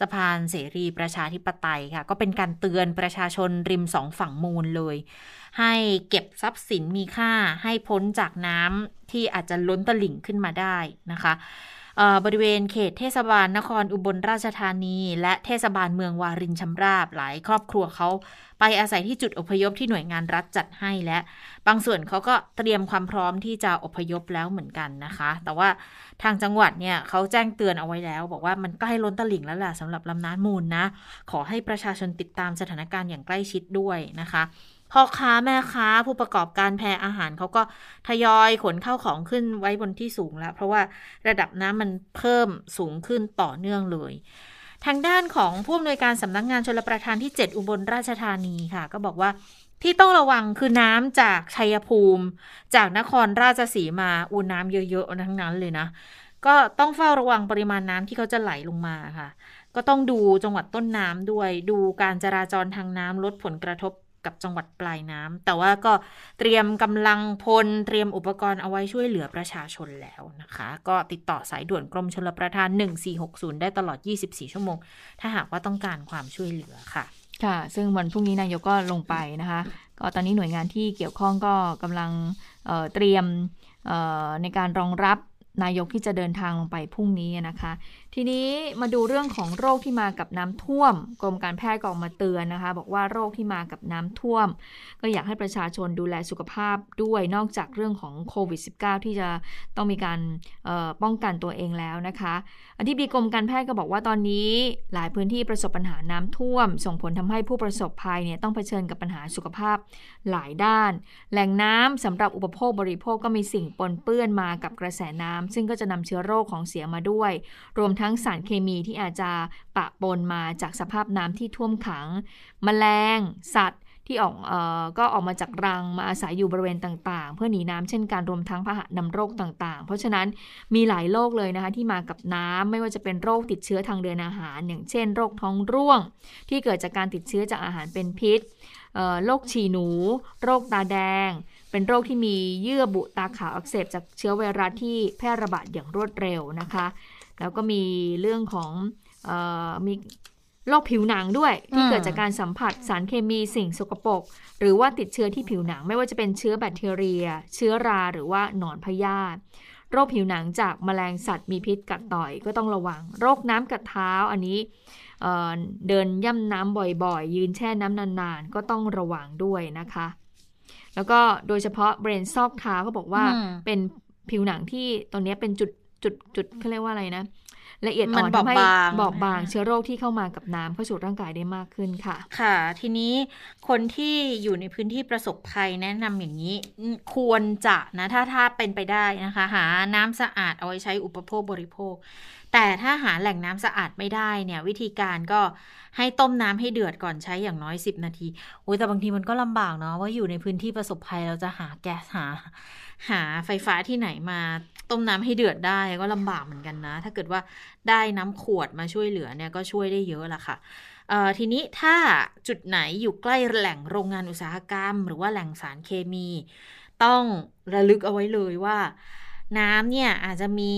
[SPEAKER 1] สะพานเสรีประชาธิปไตยค่ะ ก็เป็นการเตือนประชาชนริมสองฝั่งมูลเลย ให้เก็บทรัพย์สินมีค่าให้พ้นจากน้ำที่อาจจะล้นตลิ่งขึ้นมาได้นะคะ บริเวณเขตเทศบาลนครอุบลราชธานี และเทศบาลเมืองวารินชำราบหลายครอบครัวเขาไปอาศัยที่จุดอพยพที่หน่วยงานรัฐจัดให้และบางส่วนเขาก็เตรียมความพร้อมที่จะอพยพแล้วเหมือนกันนะคะ แต่ว่าทางจังหวัดเนี่ยเขาแจ้งเตือนเอาไว้แล้ว บอกว่ามันใกล้ล้นตลิ่งแล้วแหละสำหรับลำน้ำมูลนะ ขอให้ประชาชนติดตามสถานการณ์อย่างใกล้ชิดด้วยนะคะ พ่อค้าแม่ค้าผู้ประกอบการแพรอาหารเขาก็ทยอยขนเข้าของขึ้นไว้บนที่สูงแล้ว เพราะว่าระดับน้ำมันเพิ่มสูงขึ้นต่อเนื่องเลย ทางด้านของผู้อำนวยการสำนักงงานชลประทานที่ 7 อุบลราชธานีค่ะ ก็บอกว่าที่ต้องระวังคือน้ำจากชัยภูมิ จากนครราชสีมาอูน้ำเยอะๆทั้งนั้นเลยนะ ก็ต้องเฝ้าระวังปริมาณน้ำที่เขาจะไหลลงมาค่ะ ก็ต้องดูจังหวัดต้นน้ำด้วย ดูการจราจรทางน้ำลดผลกระทบ กับจังหวัดปลายน้ำแต่ว่าก็เตรียมกำลังพลเตรียมอุปกรณ์เอาไว้ช่วยเหลือประชาชนแล้วนะคะ ก็ติดต่อสายด่วนกรมชลประทาน 1460 ได้ตลอด 24 ชั่วโมง ถ้าหากว่าต้องการความช่วยเหลือค่ะ
[SPEAKER 2] ค่ะ ซึ่งวันพรุ่งนี้นายกก็ลงไปนะคะ ก็ตอนนี้หน่วยงานที่เกี่ยวข้องก็กำลังเเตรียมในการรองรับนายกที่จะเดินทางลงไปพรุ่งนี้นะคะ ทีนี้มาดูเรื่องของโรคที่มากับน้ำท่วม กรมการแพทย์ก็ออกมาเตือนนะคะ บอกว่าโรคที่มากับน้ำท่วม ก็อยากให้ประชาชนดูแลสุขภาพด้วยนอกจากเรื่องของโควิด -19 ที่จะต้องมีการป้องกันตัวเองแล้วนะคะอธิบดีกรมการแพทย์ก็บอกว่าตอนนี้หลายพื้นที่ประสบปัญหาน้ำท่วม ส่งผลทำให้ผู้ประสบภัยเนี่ยต้องเผชิญกับปัญหาสุขภาพหลายด้าน แหล่งน้ำสำหรับอุปโภคบริโภคก็มีสิ่งปนเปื้อนมากับกระแสน้ำซึ่งก็จะนำเชื้อโรคของเสียมาด้วย รวมทั้งั้งสารเคมีที่อาจจะปะปนมาจากสภาพน้ำที่ท่วมขังแมลง สัตว์ที่ออกออก็ออกมาจากรังมาอาศัยอยู่บริเวณต่างๆ เพื่อหนีน้ำเช่นการรวมทั้งพาหะนำโรคต่างๆ เพราะฉะนั้นมีหลายโรคเลยนะคะที่มากับน้ำไม่ว่าจะเป็นโรคติดเชื้อทางเดินอาหาร อย่างเช่น โรคท้องร่วง ที่เกิดจากการติดเชื้อจากอาหารเป็นพิษโรคฉี่หนู โรคตาแดง เป็นโรคที่มีเยื่อบุตาขาวอักเสบจากเชื้อไวรัสที่แพร่ระบาดอย่างรวดเร็วนะคะ แล้วก็มีเรื่องของเออมีโรคผิวหนังด้วย ที่
[SPEAKER 1] อืม
[SPEAKER 2] เกิดจากการสัมผัสสารเคมีสิ่งสกปรกหรือว่าติดเชื้อที่ผิวหนัง ไม่ว่าจะเป็นเชื้อแบคทีเรีย เชื้อราหรือว่าหนอนพยาธิโรคผิวหนังจากแมลงสัตว์มีพิษกัดต่อยก็ต้องระวัง โรคน้ำกัดเท้าอันนี้เอ่อเดินย่ำน้ำบ่อยๆ ยืนแช่น้ำนานๆ ก็ต้องระวังด้วยนะคะ แล้วก็โดยเฉพาะเบรนซอกเท้าก็บอกว่า
[SPEAKER 1] อืม
[SPEAKER 2] เป็นผิวหนังที่ตอนนี้เป็นจุด จุดจุดเขาเรียกว่าอะไรนะ ละเอียดอ่อน
[SPEAKER 1] มันบอ
[SPEAKER 2] ทำให้
[SPEAKER 1] บบาง
[SPEAKER 2] บอบบาง
[SPEAKER 1] นะคะ
[SPEAKER 2] เชื้อโรคที่เข้ามากับน้ำเข้าสู่ร่างกายได้มากขึ้นค่ะ
[SPEAKER 1] ค่ะ ทีนี้คนที่อยู่ในพื้นที่ประสบภัยแนะนำอย่างนี้อืมควรจะนะถ้าถ้าเป็นไปได้นะคะ หาน้ำสะอาดเอาไว้ใช้อุปโภคบริโภค แต่ถ้าหาแหล่งน้ำสะอาดไม่ได้เนี่ย วิธีการก็ให้ต้มน้ำให้เดือดก่อนใช้อย่างน้อย 10 นาทีโอ้ยแต่บางทีมันก็ลำบากเนาะว่าอยู่ในพื้นที่ประสบภัยเราจะหาแก๊สหา หาไฟฟ้าที่ไหนมา ต้มน้ำให้เดือดได้ก็ลำบากเหมือนกันนะ ถ้าเกิดว่าได้น้ำขวดมาช่วยเหลือเนี่ยก็ช่วยได้เยอะละค่ะทีนี้ถ้าจุดไหนอยู่ใกล้แหล่งโรงงานอุตสาหกรรม หรือว่าแหล่งสารเคมี ต้องระลึกเอาไว้เลยว่า น้ำเนี่ยอาจจะมี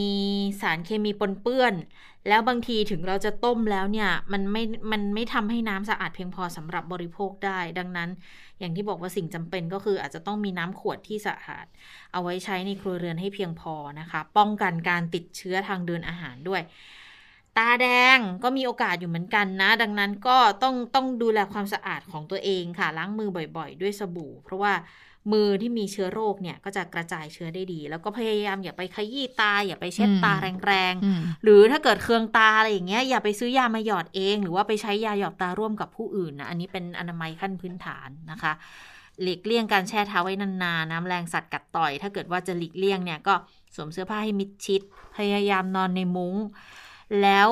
[SPEAKER 1] สารเคมีปนเปื้อน แล้วบางทีถึงเราจะต้มแล้วเนี่ยมันไม่มันไม่ทำให้น้ำสะอาดเพียงพอสำหรับบริโภคได้ ดังนั้น อย่างที่บอกว่าสิ่งจำเป็นก็คืออาจจะต้องมีน้ำขวดที่สะอาด เอาไว้ใช้ในครัวเรือนให้เพียงพอนะคะ ป้องกันการติดเชื้อทางเดินอาหารด้วยตาแดงก็มีโอกาสอยู่เหมือนกันนะ ดังนั้นก็ต้องต้องดูแลความสะอาดของตัวเองค่ะ ล้างมือบ่อยๆ ด้วยสบู่ เพราะว่า มือที่มีเชื้อโรคเนี่ยก็จะกระจายเชื้อได้ดี แล้วก็พยายามอย่าไปขยี้ตา อย่าไปเช็ด
[SPEAKER 2] อืม
[SPEAKER 1] ตาแรง
[SPEAKER 2] อืม
[SPEAKER 1] ๆหรือถ้าเกิดเคืองตาอะไรอย่างเงี้ยอย่าไปซื้อยามาหยอดเอง หรือว่าไปใช้ยาหยอดตาร่วมกับผู้อื่นนะอันนี้เป็นอนามัยขั้นพื้นฐานนะคะหลีกเลี่ยงการแช่เท้าไว้นานๆ น้ำแรงสัตว์กัดต่อย ถ้าเกิดว่าจะหลีกเลี่ยงเนี่ยก็สวมเสื้อผ้าให้มิดชิด พยายามนอนในมุง้ง แล้ว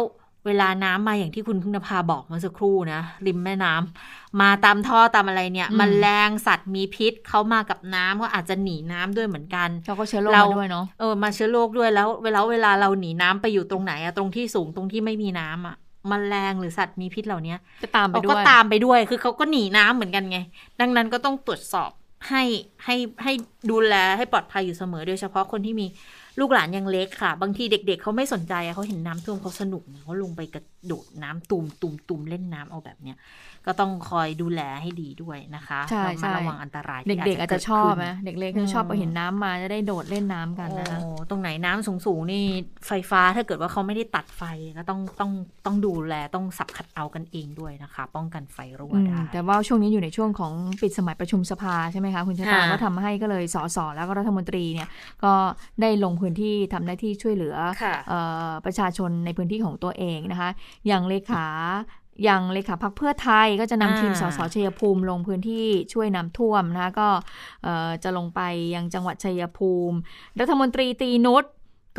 [SPEAKER 1] เวลาน้ำมาอย่างที่คุณพึ่งนภาบอกเมื่อสักครู่นะริมแม่น้ำมาตามท่อตามอะไรเนี่ย
[SPEAKER 2] อืม
[SPEAKER 1] มันแรงสัตว์มีพิษเขามากับน้ำก็อาจจะหนีน้ำด้วยเหมือนกัน
[SPEAKER 2] เขาก็เชื้อโรค
[SPEAKER 1] เรา
[SPEAKER 2] มาด้วยเนาะ
[SPEAKER 1] เออมาเชื้อโรคด้วยแล้ว เวลาเวลาเราหนีน้ำไปอยู่ตรงไหนอะตรงที่สูงตรงที่ไม่มีน้ำอะมแมลงหรือสัตว์มีพิษเหล่านี้
[SPEAKER 2] ก็ตามไป
[SPEAKER 1] เขา
[SPEAKER 2] ด้
[SPEAKER 1] ก็
[SPEAKER 2] วย
[SPEAKER 1] ตามไปด้วย คือเขาก็หนีน้ำเหมือนกันไง ดังนั้นก็ต้องตรวจสอบให้ให้ให้ดูแลให้ปลอดภัยอยู่เสมอ โดยเฉพาะคนที่มี ลูกหลานยังเล็กค่ะ บางทีเด็ก ๆเขาไม่สนใจเขาเห็นน้ำท่วมเขาสนุกเขาลงไปกระโดดน้ำตุ่มตุ่มตุ่มเล่นน้ำเอาแบบเนี้ย ก็ต้องคอยดูแลให้ดีด้วยนะคะ
[SPEAKER 2] ใช่
[SPEAKER 1] ระมัด
[SPEAKER 2] ใช่
[SPEAKER 1] ระวังอันตรายที่
[SPEAKER 2] เด็กๆอาจจะชอบ
[SPEAKER 1] เกิดขึ้น
[SPEAKER 2] นะเด็กเล็กก็ชอบไปเห็นน้ำมาจะได้โดดเล่นน้ำกันนะคะ
[SPEAKER 1] โอ้ตรงไหนน้ำสูงๆนี่ไฟฟ้าถ้าเกิดว่าเขาไม่ได้ตัดไฟก็ต้องต้องต้องดูแลต้องสับขัดเอากันเองด้วยนะคะ ป้องกันไฟรั่ว
[SPEAKER 2] อืม
[SPEAKER 1] ได้
[SPEAKER 2] แต่ว่าช่วงนี้อยู่ในช่วงของปิดสมัยประชุมสภาใช่ไหมคะคุณชะตา
[SPEAKER 1] ค่ะ
[SPEAKER 2] ก็ทำให้ก็เลยสสแล้วก็รัฐมนตรีเนี่ยก็ได้ลงพื้นที่ทำหน้าที่ช่วยเหลือ
[SPEAKER 1] ค่ะ
[SPEAKER 2] เอ่อประชาชนในพื้นที่ของตัวเองนะคะ อย่างเลขา อย่างเลขาพักเพื่อไทยก็จะนำ
[SPEAKER 1] อ่า
[SPEAKER 2] ทีมสสชัยภูมิลงพื้นที่ช่วยน้ำท่วมนะคะก็เอ่อจะลงไปยังจังหวัดชัยภูมิ รัฐมนตรีตรีนุช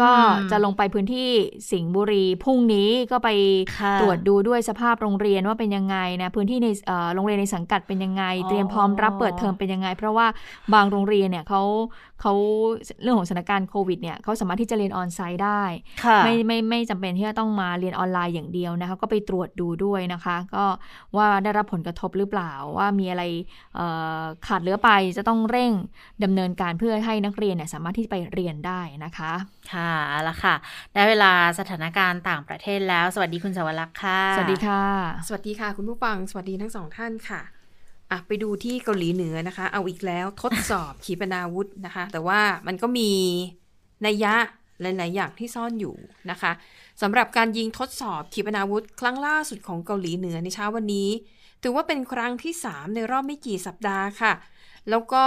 [SPEAKER 2] ก็
[SPEAKER 1] อืม
[SPEAKER 2] จะลงไปพื้นที่สิงห์บุรีพรุ่งนี้ก็ไป
[SPEAKER 1] ค่ะ
[SPEAKER 2] ตรวจดูด้วยสภาพโรงเรียนว่าเป็นยังไงนะพื้นที่ในเอ่อโรงเรียนในสังกัดเป็นยังไง
[SPEAKER 1] อ๋อ
[SPEAKER 2] เตรียมพร้อมรับเปิดเทอมเป็นยังไง เพราะว่าบางโรงเรียนเนี่ยเขา เขาเรื่องของสถานการณ์โควิดเนี่ยเขาสามารถที่จะเรียนออนไซต์ได้
[SPEAKER 1] ค่ะ
[SPEAKER 2] ไม่ไม่ไม่จำเป็นที่จะต้องมาเรียนออนไลน์อย่างเดียวนะคะ ก็ไปตรวจดูด้วยนะคะ ก็ว่าได้รับผลกระทบหรือเปล่าว่ามีอะไรเอ่อขาดเหลือไปจะต้องเร่งดำเนินการเพื่อให้นักเรียนเนี่ยสามารถที่จะไปเรียนได้นะคะ
[SPEAKER 1] ค่ะเอาละค่ะ ได้เวลาสถานการณ์ต่างประเทศแล้ว สวัสดีคุณสวรักษ์ค่ะ
[SPEAKER 2] สวัสดีค่ะ
[SPEAKER 6] สวัสดีค่ะ คุณผู้ฟัง สวัสดีทั้งสองท่านค่ะ อะไปดูที่เกาหลีเหนือนะคะ เอาอีกแล้วทดสอบขีปนาวุธนะคะ แต่ว่ามันก็มีนัยยะหลาย ๆ อย่างที่ซ่อนอยู่นะคะสำหรับการยิงทดสอบขีปนาวุธ ครั้งล่าสุดของเกาหลีเหนือในเช้าวันนี้ ถือว่าเป็นครั้งที่ 3 ในรอบไม่กี่สัปดาห์ค่ะ แล้วก็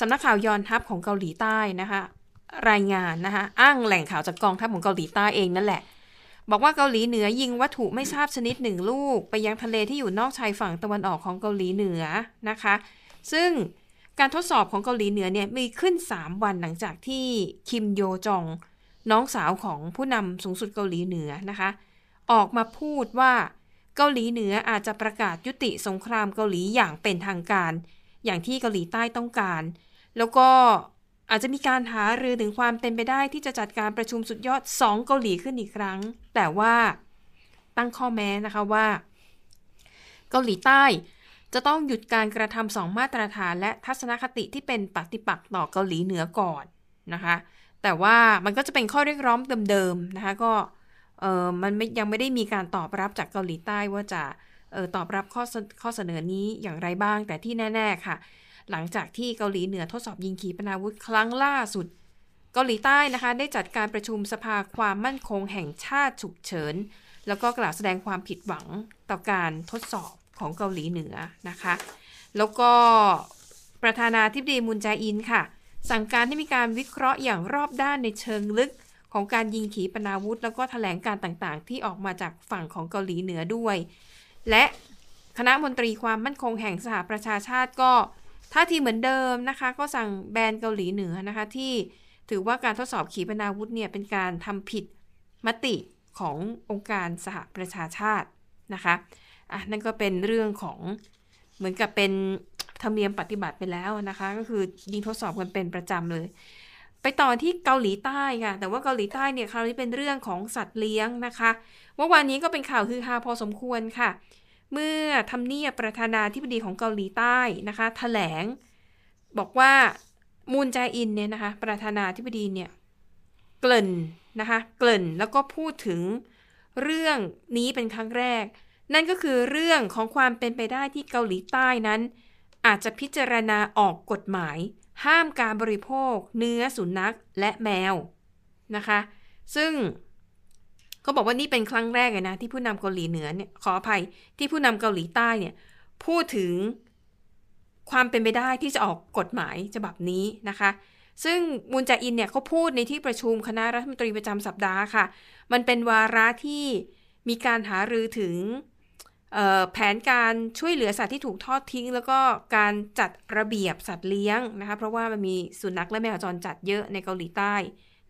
[SPEAKER 6] สำนักข่าวยอนทัพของเกาหลีใต้นะคะ รายงานนะคะ อ้างแหล่งข่าวจากกองทัพของเกาหลีใต้เองนั่นแหละ บอกว่าเกาหลีเหนือยิงวัตถุไม่ทราบชนิดหนึ่งลูก ไปยังทะเลที่อยู่นอกชายฝั่งตะวันออกของเกาหลีเหนือนะคะ ซึ่งการทดสอบของเกาหลีเหนือเนี่ยมีขึ้น 3 วันหลังจากที่คิมโยจอง น้องสาวของผู้นำสูงสุดเกาหลีเหนือนะคะ ออกมาพูดว่าเกาหลีเหนืออาจจะประกาศยุติสงครามเกาหลีอย่างเป็นทางการ อย่างที่เกาหลีใต้ต้องการ แล้วก็ อาจจะมีการหารือถึงความเป็นไปได้ที่จะจัดการประชุมสุดยอด 2 เกาหลีขึ้นอีกครั้ง แต่ว่าตั้งข้อแม้นะคะว่า เกาหลีใต้จะต้องหยุดการกระทำสองมาตรฐาน และทัศนคติที่เป็นปฏิปักษ์ต่อเกาหลีเหนือก่อนนะคะ แต่ว่ามันก็จะเป็นข้อเรียกร้องเดิมๆนะคะก็เออมันมยังไม่ได้มีการตอบรับจากเกาหลีใต้ว่าจะออตอบรับข้อเสข้อเสนอนี้อย่างไรบ้าง แต่ที่แน่ ๆ ค่ะ หลังจากที่เกาหลีเหนือทดสอบยิงขีปนาวุธครั้งล่าสุด เกาหลีใต้นะคะได้จัดการประชุมสภาความมั่นคงแห่งชาติฉุกเฉิน แล้วก็กล่าวแสดงความผิดหวังต่อการทดสอบของเกาหลีเหนือนะคะ แล้วก็ประธานาธิบดีมุนแจอินค่ะ สั่งการให้มีการวิเคราะห์อย่างรอบด้านในเชิงลึกของการยิงขีปนาวุธ แล้วก็แถลงการต่างๆ ที่ออกมาจากฝั่งของเกาหลีเหนือด้วย และคณะมนตรีความมั่นคงแห่งสหประชาชาติก็ ท่าทีเหมือนเดิมนะคะ ก็สั่งแบนเกาหลีเหนือนะคะ ที่ถือว่าการทดสอบขีปนาวุธเนี่ยเป็นการทำผิดมติขององค์การสหประชาชาตินะคะอะนั่นก็เป็นเรื่องของเหมือนกับเป็นธรรมเนียมปฏิบัติไปแล้วนะคะ ก็คือยิงทดสอบกันเป็นประจำเลย ไปต่อที่เกาหลีใต้ค่ะ แต่ว่าเกาหลีใต้เนี่ยคราวนี้เป็นเรื่องของสัตว์เลี้ยงนะคะเมื่อวานนี้ก็เป็นข่าวฮือฮาพอสมควรค่ะ เมื่อทำเนียบประธานาธิบดีของเกาหลีใต้นะคะถแถลง บอกว่ามูนแจอินเนี่ยนะคะประธานาธิบดีเนี่ยเกริ่นนะคะเกริ่นแล้วก็พูดถึงเรื่องนี้เป็นครั้งแรก นั่นก็คือเรื่องของความเป็นไปได้ที่เกาหลีใต้นั้น อาจจะพิจารณาออกกฎหมาย ห้ามการบริโภค เนื้อสุนัขและแมวนะคะ ซึ่ง เขาบอกว่านี่เป็นครั้งแรกเลยนะที่ผู้นำเกาหลีเหนือเนี่ยขออภัยที่ผู้นำเกาหลีใต้เนี่ยพูดถึงความเป็นไปได้ที่จะออกกฎหมายฉบับนี้นะคะ ซึ่งมูนจาอินเนี่ยเขาพูดในที่ประชุมคณะรัฐมนตรีประจำสัปดาห์ค่ะ มันเป็นวาระที่มีการหารือถึงแผนการช่วยเหลือสัตว์ที่ถูกทอดทิ้ง แล้วก็การจัดระเบียบสัตว์เลี้ยงนะคะ เพราะว่ามันมีสุนัขและแมวจรจัดเยอะในเกาหลีใต้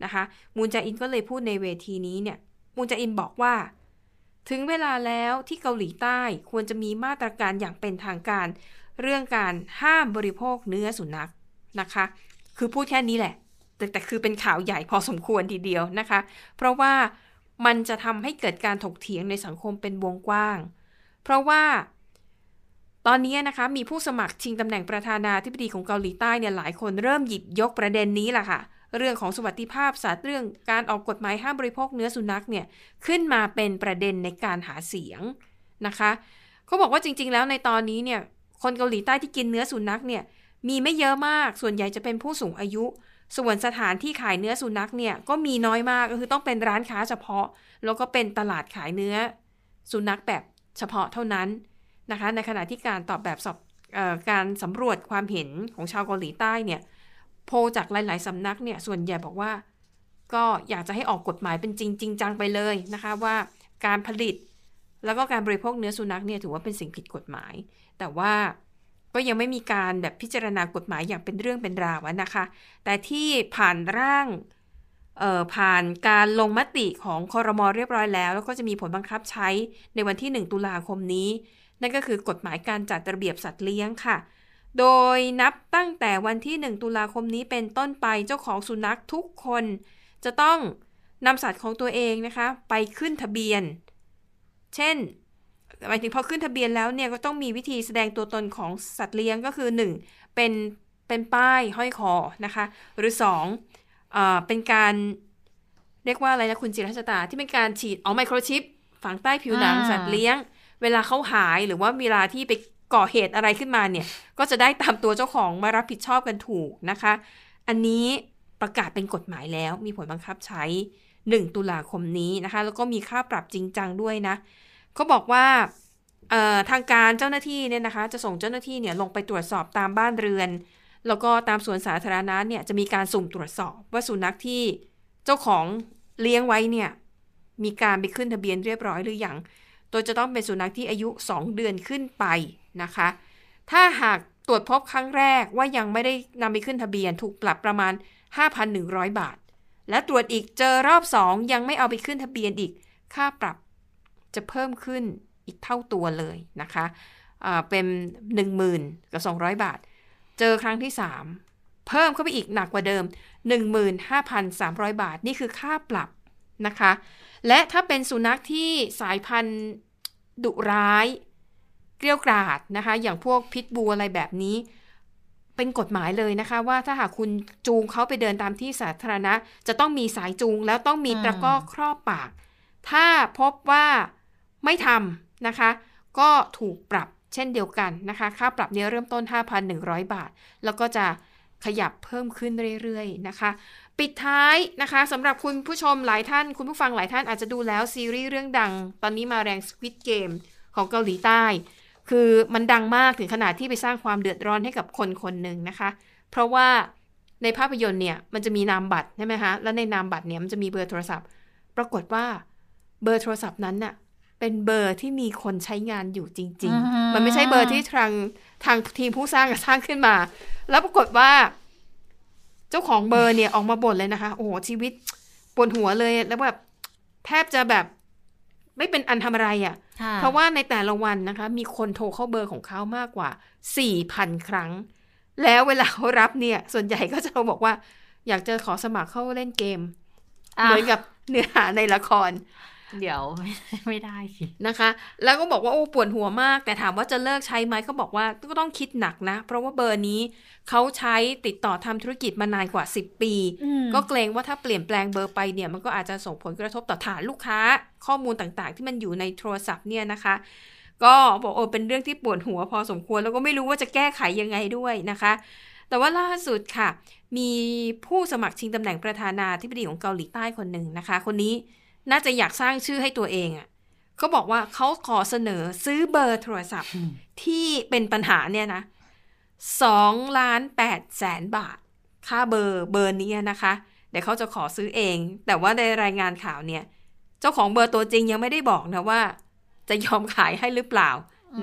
[SPEAKER 6] นะคะ มูนจาอินก็เลยพูดในเวทีนี้เนี่ย มูนจาอินบอกว่า ถึงเวลาแล้วที่เกาหลีใต้ควรจะมีมาตรการอย่างเป็นทางการ เรื่องการห้ามบริโภคเนื้อสุนัขนะคะ คือพูดแค่นี้แหละ แต่แต่คือเป็นข่าวใหญ่พอสมควรทีเดียวนะคะ เพราะว่ามันจะทำให้เกิดการถกเถียงในสังคมเป็นวงกว้าง เพราะว่าตอนนี้นะคะมีผู้สมัครชิงตำแหน่งประธานาธิบดีของเกาหลีใต้เนี่ยหลายคนเริ่มหยิบยกประเด็นนี้แหละค่ะ เรื่องของสวัสดิภาพสัตว์เรื่องการออกกฎหมายห้ามบริโภคเนื้อสุนัขเนี่ยขึ้นมาเป็นประเด็นในการหาเสียงนะคะเขาบอกว่าจริง ๆ แล้วในตอนนี้เนี่ยคนเกาหลีใต้ที่กินเนื้อสุนัขเนี่ยมีไม่เยอะมาก ส่วนใหญ่จะเป็นผู้สูงอายุ ส่วนสถานที่ขายเนื้อสุนัขเนี่ยก็มีน้อยมากก็คือต้องเป็นร้านค้าเฉพาะ แล้วก็เป็นตลาดขายเนื้อ สุนัขแบบเฉพาะเท่านั้นนะคะ ในขณะที่การตอบแบบสอบอการสำรวจความเห็นของชาวเกาหลีใต้เนี่ย โพจากหลาย ๆสำนักเนี่ยส่วนใหญ่บอกว่า ก็อยากจะให้ออกกฎหมายเป็นจริงจริงจังไปเลยนะคะว่าการผลิต แล้วก็การบริโภคเนื้อสุนัขเนี่ยถือว่าเป็นสิ่งผิดกฎหมาย แต่ว่าก็ยังไม่มีการแบบพิจารณากฎหมายอย่างเป็นเรื่องเป็นราวนะคะ แต่ที่ผ่านร่างผ่านการลงมติของคอรมอเรียบร้อยแล้ว แล้วก็จะมีผลบังคับใช้ในวันที่ 1 ตุลาคมนี้ นั่นก็คือกฎหมายการจัดระเบียบสัตว์เลี้ยงค่ะ โดยนับตั้งแต่วันที่ 1 ตุลาคมนี้เป็นต้นไปเจ้าของสุนัขทุกคน จะต้องนำสัตว์ของตัวเองนะคะ ไปขึ้นทะเบียน เช่นหมายถึงพอขึ้นทะเบียนแล้วเนี่ยก็ต้องมีวิธีแสดงตัวตนของสัตว์เลี้ยงก็คือ 1. เป็นเป็นป้ายห้อยคอนะคะ หรือ2อ่าเป็นการเรียกว่าอะไรนะคุณจิรัชตา ที่เป็นการฉีดเอาไมโครชิปฝังใต้ผิวหนังสัตว์เลี้ยง เวลาเขาหายหรือว่าเวลาที่ไป ก่อเหตุอะไรขึ้นมาเนี่ย ก็จะได้ตามตัวเจ้าของมารับผิดชอบกันถูกนะคะ อันนี้ประกาศเป็นกฎหมายแล้ว มีผลบังคับใช้ 1 ตุลาคมนี้นะคะ แล้วก็มีค่าปรับจริงจังด้วยนะเขาบอกว่าทางการเจ้าหน้าที่เนี่ยนะคะ จะส่งเจ้าหน้าที่เนี่ยลงไปตรวจสอบตามบ้านเรือน แล้วก็ตามสวนสาธารณะเนี่ยจะมีการสุ่มตรวจสอบว่าสุนัขที่เจ้าของเลี้ยงไว้เนี่ยมีการไปขึ้นทะเบียนเรียบร้อยหรืออยัง โดยจะต้องเป็นสุนัขที่อายุ 2 เดือนขึ้นไปนะคะ ถ้าหากตรวจพบครั้งแรกว่ายังไม่ได้นำไปขึ้นทะเบียนถูกปรับประมาณ 5,100 บาท และตรวจอีกเจอรอบ 2 ยังไม่เอาไปขึ้นทะเบียนอีก ค่าปรับจะเพิ่มขึ้นอีกเท่าตัวเลยนะคะะเป็น 10,000 กับ 200 บาท เจอครั้งที่ 3 เพิ่มเข้าไปอีกหนักกว่าเดิม 15,300 บาท นี่คือค่าปรับ นะคะ และถ้าเป็นสุนัขที่สายพันธุ์ดุร้ายเกลี้ยวกราดนะคะ อย่างพวกพิษบูอะไรแบบนี้ เป็นกฎหมายเลยนะคะว่าถ้าหากคุณจูงเขาไปเดินตามที่สาธารณะ จะต้องมีสายจูงแล้วต้อง
[SPEAKER 1] มี
[SPEAKER 6] ตะกร้อครอบปาก ถ้าพบว่าไม่ทำนะคะ ก็ถูกปรับเช่นเดียวกันนะคะ ค่าปรับเนี้ยเริ่มต้น 5,100 บาท แล้วก็จะขยับเพิ่มขึ้นเรื่อยๆนะคะ ปิดท้ายนะคะสำหรับคุณผู้ชมหลายท่าน คุณผู้ฟังหลายท่านอาจจะดูแล้วซีรีส์เรื่องดัง ตอนนี้มาแรง Squid Game ของเกาหลีใต้ คือมันดังมากถึงขนาดที่ไปสร้างความเดือดร้อนให้กับคนคนหนึ่งนะคะ เพราะว่าในภาพยนตร์เนี่ยมันจะมีนามบัตรใช่ไหมคะแล้วในนามบัตรเนี่ยมันจะมีเบอร์โทรศัพท์ ปรากฏว่าเบอร์โทรศัพท์นั้นน่ะเป็นเบอร์ที่มีคนใช้งานอยู่จริง
[SPEAKER 1] อือหือ
[SPEAKER 6] ๆมันไม่ใช่เบอร์ที่ทางทางทีมผู้สร้างสร้างขึ้นมา แล้วปรากฏว่า เจ้าของเบอร์เนี่ยออกมาบ่นเลยนะคะ โอ้โหชีวิตปวดหัวเลยแล้วแบบแทบจะแบบไม่เป็นอันทำอะไรอะ่ะ
[SPEAKER 1] ค่ะ
[SPEAKER 6] เพราะว่าในแต่ละวันนะคะ มีคนโทรเข้าเบอร์ของเขามากกว่า4,000ครั้ง แล้วเวลาเขารับเนี่ย ส่วนใหญ่ก็จะบอกว่า อยากจะขอสมัครเข้าเล่นเกม
[SPEAKER 1] อะ
[SPEAKER 6] เหมือนกับเนื้อหาในละคร
[SPEAKER 1] เดี๋ยวไม่ไม่ได้สิ
[SPEAKER 6] นะคะ แล้วก็บอกว่าโอ้ปวดหัวมาก แต่ถามว่าจะเลิกใช้ไหมเขาบอกว่าก็ต้องคิดหนักนะ เพราะว่าเบอร์นี้เขาใช้ติดต่อทำธุรกิจมานานกว่า 10 ปี ก็เกรงว่าถ้าเปลี่ยนแปลงเบอร์ไปเนี่ยมันก็อาจจะส่งผลกระทบต่อฐานลูกค้า ข้อมูลต่างๆ ที่มันอยู่ในโทรศัพท์เนี่ยนะคะ ก็บอกโอ้เป็นเรื่องที่ปวดหัวพอสมควรแล้วก็ไม่รู้ว่าจะแก้ไขยังไงด้วยนะคะแต่ว่าล่าสุดค่ะ มีผู้สมัครชิงตำแหน่งประธานาธิบดีของเกาหลีใต้คนหนึ่งนะคะ คนนี้ น่าจะอยากสร้างชื่อให้ตัวเองอะ่ะเขาบอกว่าเขาขอเสนอซื้อเบอร์โทรศัพท์ที่เป็นปัญหาเนี่ยนะสองล้านแปดแสนบาท ค่าเบอร์เบอร์นี้นะคะ เดี๋ยวเขาจะขอซื้อเอง แต่ว่าในรายงานข่าวเนี่ย เจ้าของเบอร์ตัวจริงยังไม่ได้บอกนะว่า จะยอมขายให้หรือเปล่า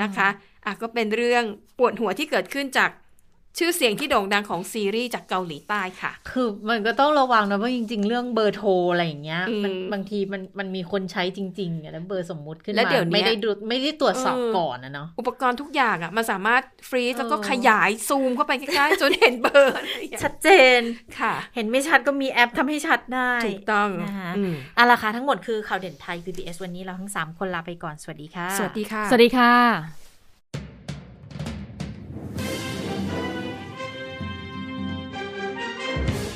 [SPEAKER 6] นะคะอะก็เป็นเรื่องปวดหัวที่เกิดขึ้นจาก ชื่อเสียงที่โด่งดังของซีรีส์จากเกาหลีใต้ค่ะ
[SPEAKER 1] คือมันก็ต้องระวังนะเพราะจริง ๆ เรื่องเบอร์โทรอะไรอย่างเงี้ย
[SPEAKER 6] อืม
[SPEAKER 1] มันบางทีมันมันมีคนใช้จริงๆอะแล้วเบอร์สมมุติขึ้น
[SPEAKER 6] แล้ว
[SPEAKER 1] มา
[SPEAKER 6] เดี๋ยวเนี้ย
[SPEAKER 1] ไม่ได้ดูไม่ได้ตรวจสอบ
[SPEAKER 6] เออ
[SPEAKER 1] ก่อนนะเนาะ
[SPEAKER 6] อุปกรณ์ทุกอย่างอะมันสามารถฟรีซแล้วก็
[SPEAKER 1] เออ
[SPEAKER 6] ขยายซูมเข้าไปใกล้ๆจนเห็นเบอร์อะไรอย่างเงี้ย
[SPEAKER 1] ชัดเจน
[SPEAKER 6] ค่ะ
[SPEAKER 1] เห็นไม่ชัดก็มีแอปทำให้ชัดได้
[SPEAKER 6] ถูกต้อง
[SPEAKER 1] นะคะ
[SPEAKER 6] อืม
[SPEAKER 1] เอาละค่ะทั้งหมดคือข่าวเด่นไทย PBS วันนี้เราทั้ง 3 คนลาไปก่อนสวัสดีค่ะ
[SPEAKER 6] สวัสดีค่ะ
[SPEAKER 2] สวัสดีค่ะ